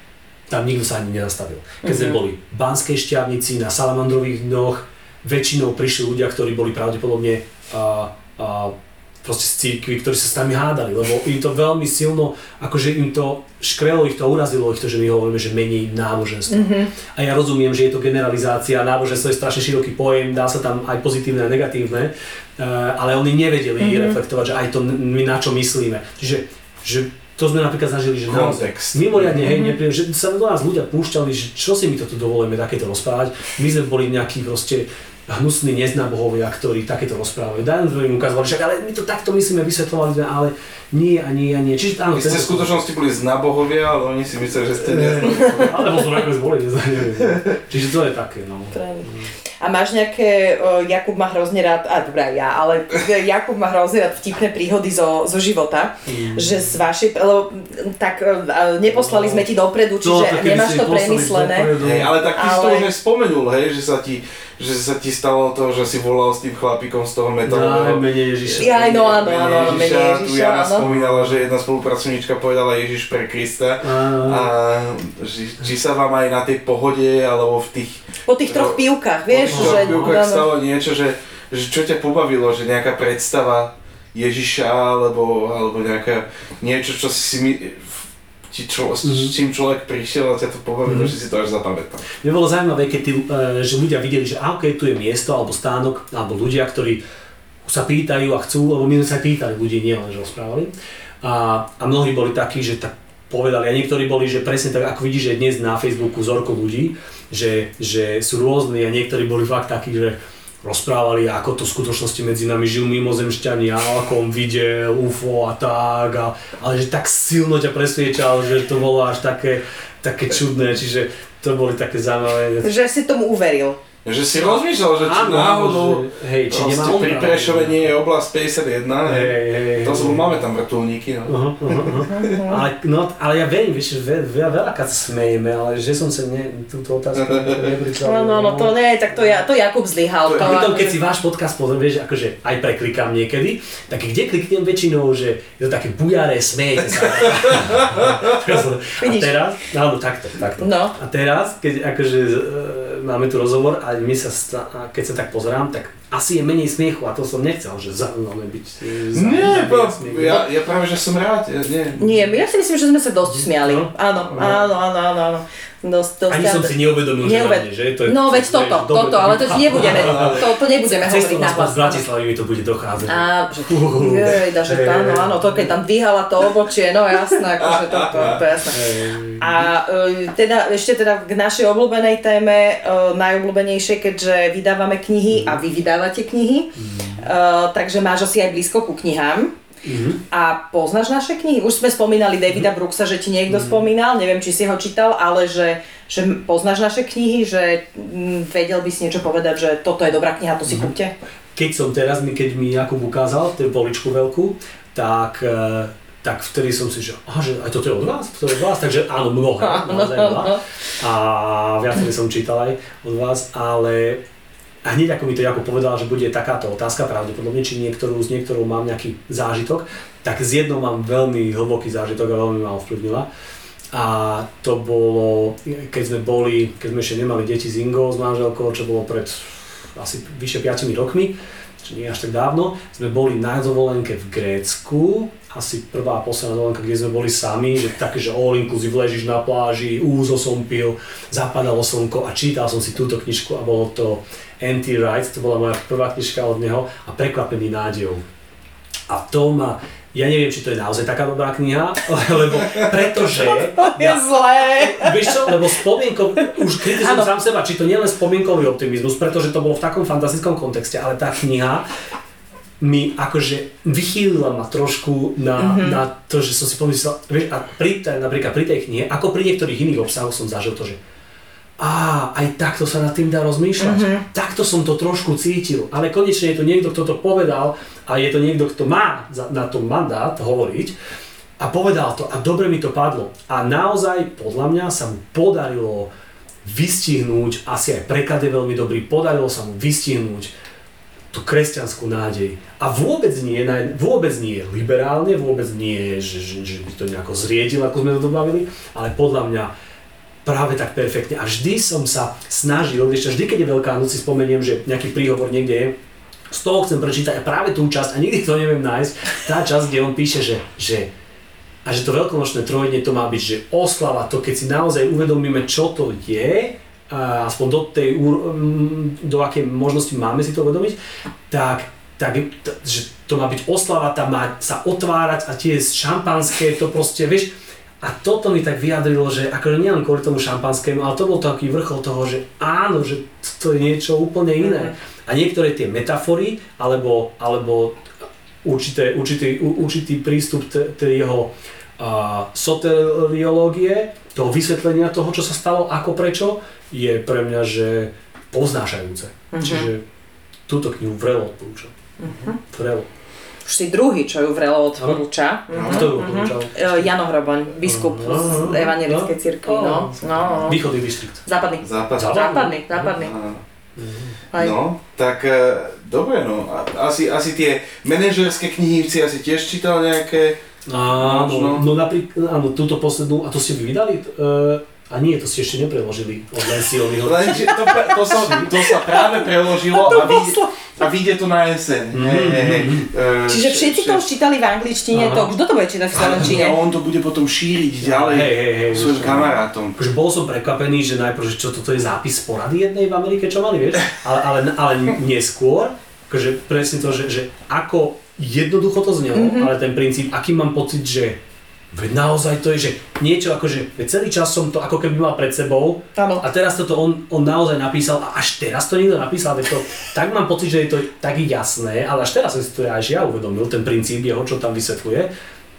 tam nikto sa ani nezastavil. Keď mm-hmm. sme mhm. boli v Banskej šťavnici na Salamandrových dňoch, väčšinou prišli ľudia, ktorí boli pravdepodobne a, a, proste z církvy, ktorí sa s nami hádali, lebo im to veľmi silno, akože im to škrelo, ich to urazilo, ich to, že my hovoríme, že menej náboženstvo. Mm-hmm. A ja rozumiem, že je to generalizácia, náboženstvo je strašne široký pojem, dá sa tam aj pozitívne a negatívne, uh, ale oni nevedeli mm-hmm. reflektovať, že aj to my na čo myslíme. Čiže že to sme napríklad zažili, že naozaj mimoriadne, hej, mm-hmm. nepríjem, že sa do nás ľudia púšťali, že čo si my toto dovolíme takéto rozprávať. My sme boli nejakí proste hnusní neznábohovia, ktorí takéto rozprávajú. Dajme im ukázali, však ale my to takto myslíme, vysvetľovali sme, ale nie a nie a nie. Čiže áno, Vy ste v skutočnosti boli znabohovia, ale oni si mysleli, že ste nie. Ale možno nakoniec boli, neviem. Čiže to je také, no. A máš nejaké, uh, Jakub má hrozne rád, a dobrá ja, ale Jakub má hrozne rád vtipné príhody zo, zo života, mm. že z vašej, lebo tak uh, neposlali sme ti dopredu, čiže no, nemáš to premyslené. Hej, ale tak ty ale... si to už aj spomenul, hej, že sa ti že sa ti stalo to, že si volal s tým chlapikom z toho metalového. No, menej Ježiša. Ja, no áno, áno, menej Ježiša. Tu Jana spomínala, že jedna spolupracovníčka povedala Ježiš pre Krista. A či, či sa vám aj na tej pohode, alebo v tých... Po tých troch pívkach, vieš, po tých troch pívkach stalo niečo, že, že čo ťa pobavilo, že nejaká predstava Ježiša, alebo, alebo nejaká, niečo, čo si si či čo, mm-hmm. čím človek prišiel a ťa to pobavilo, mm-hmm. že si to až zapamätal. Mne bolo zaujímavé, keď tí, e, že ľudia videli, že a okay, tu je miesto alebo stánok, alebo ľudia, ktorí sa pýtajú a chcú, lebo my sme sa pýtali ľudí, nie len, že rozprávali. A, a mnohí boli takí, že tak povedali, a niektorí boli, že presne tak, ako vidíš, že dnes na Facebooku zorko ľudí, že, že sú rôzni a niektorí boli fakt takí, že rozprávali, ako to v skutočnosti medzi nami žijú mimozemšťania, ako on videl UFO a tak, a, ale že tak silno ťa presviečal, že to bolo až také, také čudné, čiže to boli také zaujímavé. Že si tomu uveril. Že si rozmýšľal, že či Áno, náhodou že- hej, či proste nemá on pri. Prešove nie je oblasť 51, hej. Hej, hej, To sú, máme tam vrtulníky, no. Aha, aha. Ale, no, ale ja verím, vieš, že veľ, veľa, veľa sa smejeme, ale že som sa ne, túto otázku nepripravil. No, no, no, to nie, tak to, ja, to Jakub zlyhal. To je- To, keď si váš podcast pozriem, vieš, akože aj preklikám niekedy, tak kde kliknem väčšinou, že je to také bujaré, smejete sa. a teraz, áno, takto, takto. No. A teraz, keď akože e, máme tu rozhovor a my sa, a keď sa tak pozerám, tak asi je menej smiechu a to som nechcel, že zaujímavé byť. e, za- Nie, smiechu. ja, ja práve, že som rád, ja, nie. Nie, ja si myslím, že sme sa dosť smiali. No. Áno, áno, áno, áno, áno. Dosť, dosť, Ani som si neuvedomil, že Neuved- mne, že? To je, No veď vieš, toto, dobre, toto, ale to nebudeme, to, to nebudeme hovoriť na hlas. z Bratislavy mi to bude dochádzať. Á, že jej, že Hej, áno, áno, to keď tam dvíhala to obočie, no jasné, akože to, to, to je jasné. A e, teda, ešte teda k našej obľúbenej téme, e, najobľúbenejšej, keďže vydávame knihy a vy vydávate knihy, e, takže máš asi aj blízko ku knihám. Mhm. A poznáš naše knihy? Už sme spomínali Davida Brooksa, že ti niekto Mhm. spomínal, neviem, či si ho čítal, ale že, že poznáš naše knihy, že mm, vedel by si niečo povedať, že toto je dobrá kniha, to si kúpte? keď som teraz, keď mi Jakub ukázal tú poličku veľkú, tak, e, tak vtedy som si, že, aha, že aj toto je od vás, to je od vás, takže áno, mnohé, naozaj veľa. A viacej som čítal aj od vás, ale hneď ako mi to Jakub povedal, že bude takáto otázka, pravdepodobne, či niektorú, z niektorou mám nejaký zážitok, tak z jednou mám veľmi hlboký zážitok a veľmi ma ovplyvnila. A to bolo, keď sme boli, keď sme ešte nemali deti s Ingou, s manželkou, čo bolo pred asi vyše 5 rokmi, čo nie až tak dávno, sme boli na dovolenke v Grécku, asi prvá a posledná dovolenka, kde sme boli sami, že také, že all inclusive, ležíš na pláži, úzo som pil, zapadalo slnko a čítal som si túto knižku a bolo to Anti Rights, to bola moja prvá knižka od neho a Prekvapený nádejou. A to ma, ja neviem, či to je naozaj taká dobrá kniha, lebo pretože... Je zlé. Vieš čo, lebo spomienkov, už kritizujem sám seba, či to nie je len spomienkový optimizmus, pretože to bolo v takom fantastickom kontexte, ale tá kniha mi akože vychýlila ma trošku na, mm-hmm. na to, že som si pomyslel, vieš, a pri, napríklad pri tej knihe, ako pri niektorých iných obsahoch som zažil to, že á, aj takto sa nad tým dá rozmýšľať. Mm-hmm. Takto som to trošku cítil, ale konečne je to niekto, kto to povedal a je to niekto, kto má na to mandát hovoriť a povedal to a dobre mi to padlo. A naozaj, podľa mňa, sa mu podarilo vystihnúť, asi aj preklad je veľmi dobrý, podarilo sa mu vystihnúť tú kresťanskú nádej. A vôbec nie, vôbec nie liberálne, vôbec nie, že, že, že by to nejako zriedil, ako sme to dobavili, ale podľa mňa práve tak perfektne. A vždy som sa snažil, čo, vždy keď je Veľká noc, si spomeniem, že nejaký príhovor niekde je, z toho chcem prečítať a práve tú časť, a nikdy to neviem nájsť, tá časť, kde on píše, že, že a že to veľkonočné trojdne to má byť, že oslava, to keď si naozaj uvedomíme, čo to je, aspoň do tej, mm, do akej možnosti máme si to uvedomiť, tak, tak že to má byť oslava, tam má sa otvárať a tie šampanské, to proste, vieš, a toto mi tak vyjadrilo, že akože nielen kvôli tomu šampanskému, ale to bol taký vrchol toho, že áno, že to je niečo úplne iné. A niektoré tie metafory, alebo, alebo určité, určitý, určitý prístup tej jeho a, soteriológie, toho vysvetlenia toho, čo sa stalo, ako prečo, je pre mňa, že poznášajúce. Čiže túto knihu vrelo odporúčam. Vrelo. Už si druhý, čo ju vrelo odporúča. A kto ju odporúčal? E, Jano Hroboň, biskup z Aha, Evangelickej no. cirkvi, no. no. Východný distrikt. Západný. Západ. Západ. Západný, západný. Áno. Aj. No, tak e, dobre no. A- Asi, asi tie manažerské knihy si asi tiež čítal nejaké. Áno, Možno. no napríklad, áno, túto poslednú, a to ste vy vydali? Uh, a nie, to ste ešte nepreložili od Lencioniho. Lenže to, to, sa, to sa práve preložilo a vyjde, a vyjde to na jeseň. Hej, hej, hej. E, Čiže že- všetci to už čítali v angličtine, Aha. to kto to bude čítať v slovenčine? nie, on to bude potom šíriť ďalej Hej, hej, hej, svojim kamarátom. Akože bol som prekvapený, že najprv, že čo toto je zápis porady jednej v Amerike, čo mali, vieš? Ale, ale, ale neskôr, akože presne to, že, že ako jednoducho to znelo, mm-hmm. ale ten princíp, aký mám pocit, že Veď naozaj to je, že niečo akože, veď celý čas som to ako keby mal pred sebou Áno. a teraz toto on, on naozaj napísal a až teraz to niekto napísal, veď to, tak mám pocit, že je to tak jasné, ale až teraz som si to až ja uvedomil, ten princíp jeho, čo tam vysvetľuje.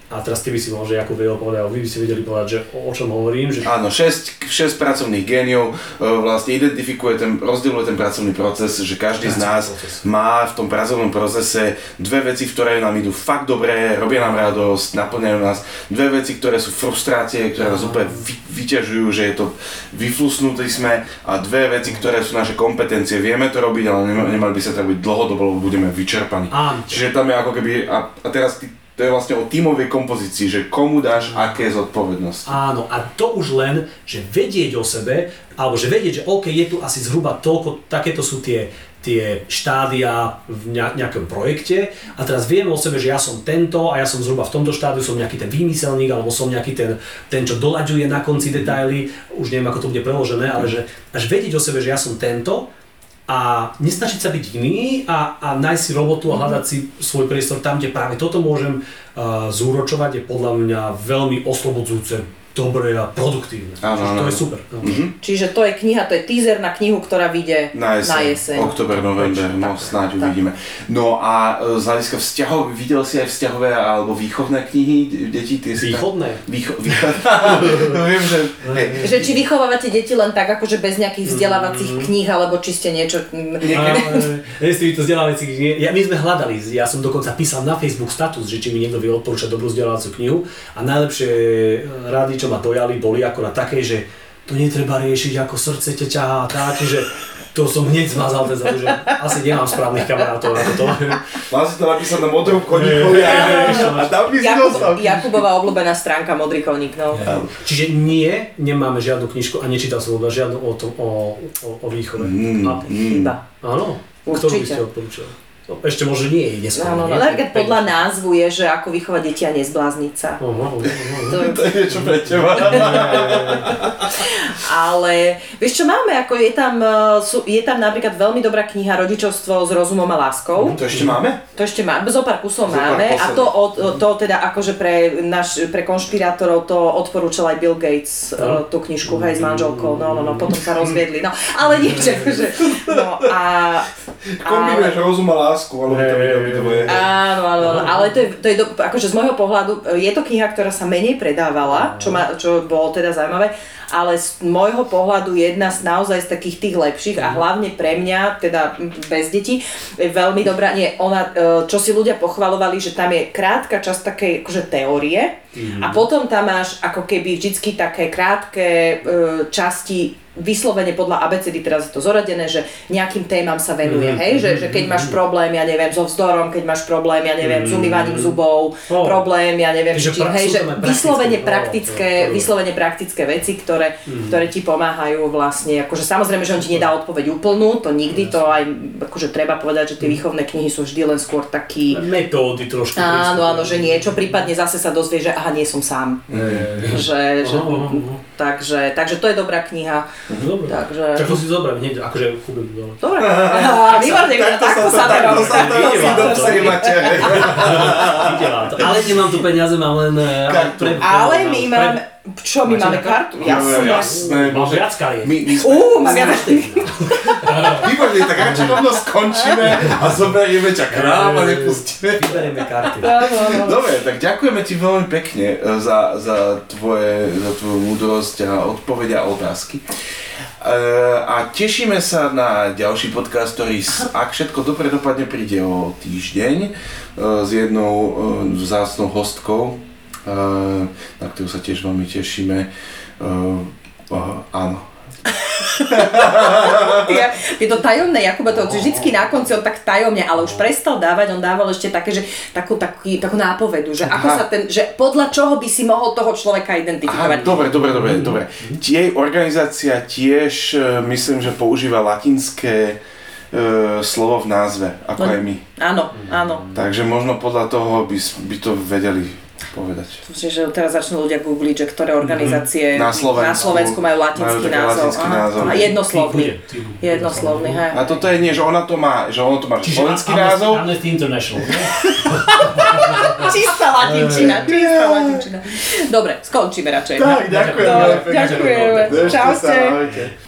A teraz ty by si mohol, že ako vedel povedať, vy by si vedeli povedať, že o, o čom hovorím, že Áno, 6, 6 pracovných géniov e, vlastne identifikuje ten, rozdieluje ten pracovný proces, že každý z nás proces. má v tom pracovnom procese dve veci, ktoré nám idú fakt dobre, robia nám radosť, naplňajú nás, dve veci, ktoré sú frustrácie, ktoré nás úplne vy, vyťažujú, že je to vyflusnutí sme a dve veci, ktoré sú naše kompetencie, vieme to robiť, ale nema- nemali by sa to robiť dlhodobo, lebo budeme vyčerpaní. Áno. Čiže tam je ako keby, a, a teraz ty, to je vlastne o tímovej kompozícii, že komu dáš aké zodpovednosti. Áno, a to už len, že vedieť o sebe, alebo že vedieť, že OK, je tu asi zhruba toľko, takéto sú tie, tie štádia v ne- nejakom projekte a teraz viem o sebe, že ja som tento a ja som zhruba v tomto štádiu, som nejaký ten výmyselník alebo som nejaký ten, ten čo doľaďuje na konci detaily, už neviem ako to bude preložené, ale že až vedieť o sebe, že ja som tento a nesnažiť sa byť iný a, a nájsť si robotu a hľadať si svoj priestor tam, kde práve toto môžem uh, zúročovať, je podľa mňa veľmi oslobodzujúce, dobré a produktívne. Áno, áno. to je super. No. Čiže to je kniha, to je teaser na knihu, ktorá vyjde Na jeseň, Na jeseň. oktober, november, no Tak, snáď tak. uvidíme. No a e, z hľadiska vzťahov, videl si aj vzťahové alebo výchovné knihy de- detí? Tie si Východné? Tak, výcho, výcho, no, viem, že... Hej, Že či vychovávate deti len tak, akože bez nejakých vzdelávacích kníh, alebo či ste niečo... Ale s týmito vzdelávacích nie. Ja, my sme hľadali, ja som dokonca písal na Facebook status, že či mi niekto vie odporúčať dobrú vzdelávaciu knihu a najlepšie e, rady, čo ma dojali, boli ako na také, že to netreba riešiť, ako srdce ťa ťahá a tak, že to som hneď zmazal ten záujem, že asi nemám správnych kamarátov na toto. Mal si to napísať na modrom koníkovi a, a tam by si dostal. Jakub, Jakubová obľúbená stránka Modrý koník, no. Čiže nie, nemáme žiadnu knižku a nečítal som vôbec žiadnu o, tom, o, o, o výchove. Mm, A, Chyba. áno, ktorú by Určite. ste odporúčali? No, ešte možno nie je neskôr. No, no, no. Napríklad podľa názvu je, že ako vychovať deti a nezblázniť sa. Oho, oho, oho. To je To je niečo pre teba. Ale vieš čo máme, ako je tam, eh, sú, je tam napríklad veľmi dobrá kniha Rodičovstvo s rozumom a láskou. To ešte máme? To ešte má, zo pár kusov Zo pár máme a posledných. to, od, to teda akože pre, naš, pre konšpirátorov to odporúčal aj Bill Gates, No. uh, tú knižku, hej, s manželkou, no, no, no, potom sa rozviedli, no, ale niečo, akože, no a... Kombinuješ rozum a lásku, ale to Hej, by to bude... Áno, áno, áno, ale to je, to je do, akože z môjho pohľadu, e, je to kniha, ktorá sa menej predávala, čo, ma, čo bolo teda zaujímavé, ale z môjho pohľadu jedna z naozaj z takých tých lepších a hlavne pre mňa, teda bez detí, je veľmi dobrá, nie, ona, e, čo si ľudia pochvalovali, že tam je krátka časť takej akože teórie a potom tam máš ako keby vždycky také krátke e, časti vyslovene podľa abecedy, teraz je to zoradené, že nejakým témam sa venuje, Mhm, hej, že, že keď máš problém, ja neviem, so vzdorom, keď máš problém, ja neviem, s umývaním zubov, Mhm. Oh. problém, ja neviem, Takže či, hej, že vyslovene oh, praktické, oh, oh. vyslovene praktické veci, ktoré, Mhm. ktoré ti pomáhajú vlastne, akože samozrejme, že on ti nedá odpoveď úplnú, to nikdy, to aj, akože treba povedať, že Mhm. tie výchovné knihy sú vždy len skôr taký, Metódy trošku. áno, áno, že niečo, prípadne zase sa dozvie, že aha, nie som sám, Hej. že, že, Aha, aha, aha. Takže, takže to je dobrá kniha, Dobre. takže... Tak to si zoberiem hneď, akože kúpim dole. Dobre, výborne, sa to robí. to to. Ale nemám tu peniaze, mám len... eh, pre- Ale my máme, čo my máme kartu? No, Jasné. jasné. Mám viac kariet. My, my sme... Uú, mám viac. Výborne, tak radšej rovno skončíme a zoberieme ťa k nám a nepustíme. Vyberieme karty. Dobre, tak ďakujeme ti veľmi pekne e, za, za, tvoje, za tvoju múdrosť a odpovedia a otázky. E, a tešíme sa na ďalší podcast, ktorý, ak všetko dobre dopadne, príde o týždeň e, s jednou vzácnou hostkou, na ktorú sa tiež veľmi tešíme. E, e, áno. Je, je to tajomné, Jakuba to vždycky na konci on tak tajomne, ale už prestal dávať, on dával ešte také, že takú, taký, takú nápovedu, že ako Aha. sa ten, že podľa čoho by si mohol toho človeka Aha, identifikovať. dobre, dobre, dobre, dobre. Jej organizácia tiež, e, myslím, že používa latinské e, slovo v názve, ako No. aj my. Áno, áno. Takže možno podľa toho by, by to vedeli povedať. Čiže teraz začnú ľudia googliť, že ktoré organizácie Na Slovensku, na Slovensku majú latinský majú názov. latinský Aha. názov. A jednoslovný. Tí bude. Jednoslovný, hej. A toto je nie, že ona to má, že ono to má Čiže slovenský Amnesty- názov, Amnesty International. Čistá latinčina, čistá latinčina. Dobre, skončíme radšej. Tak, ďakujem. Ďakujeme. Sa, Čaute.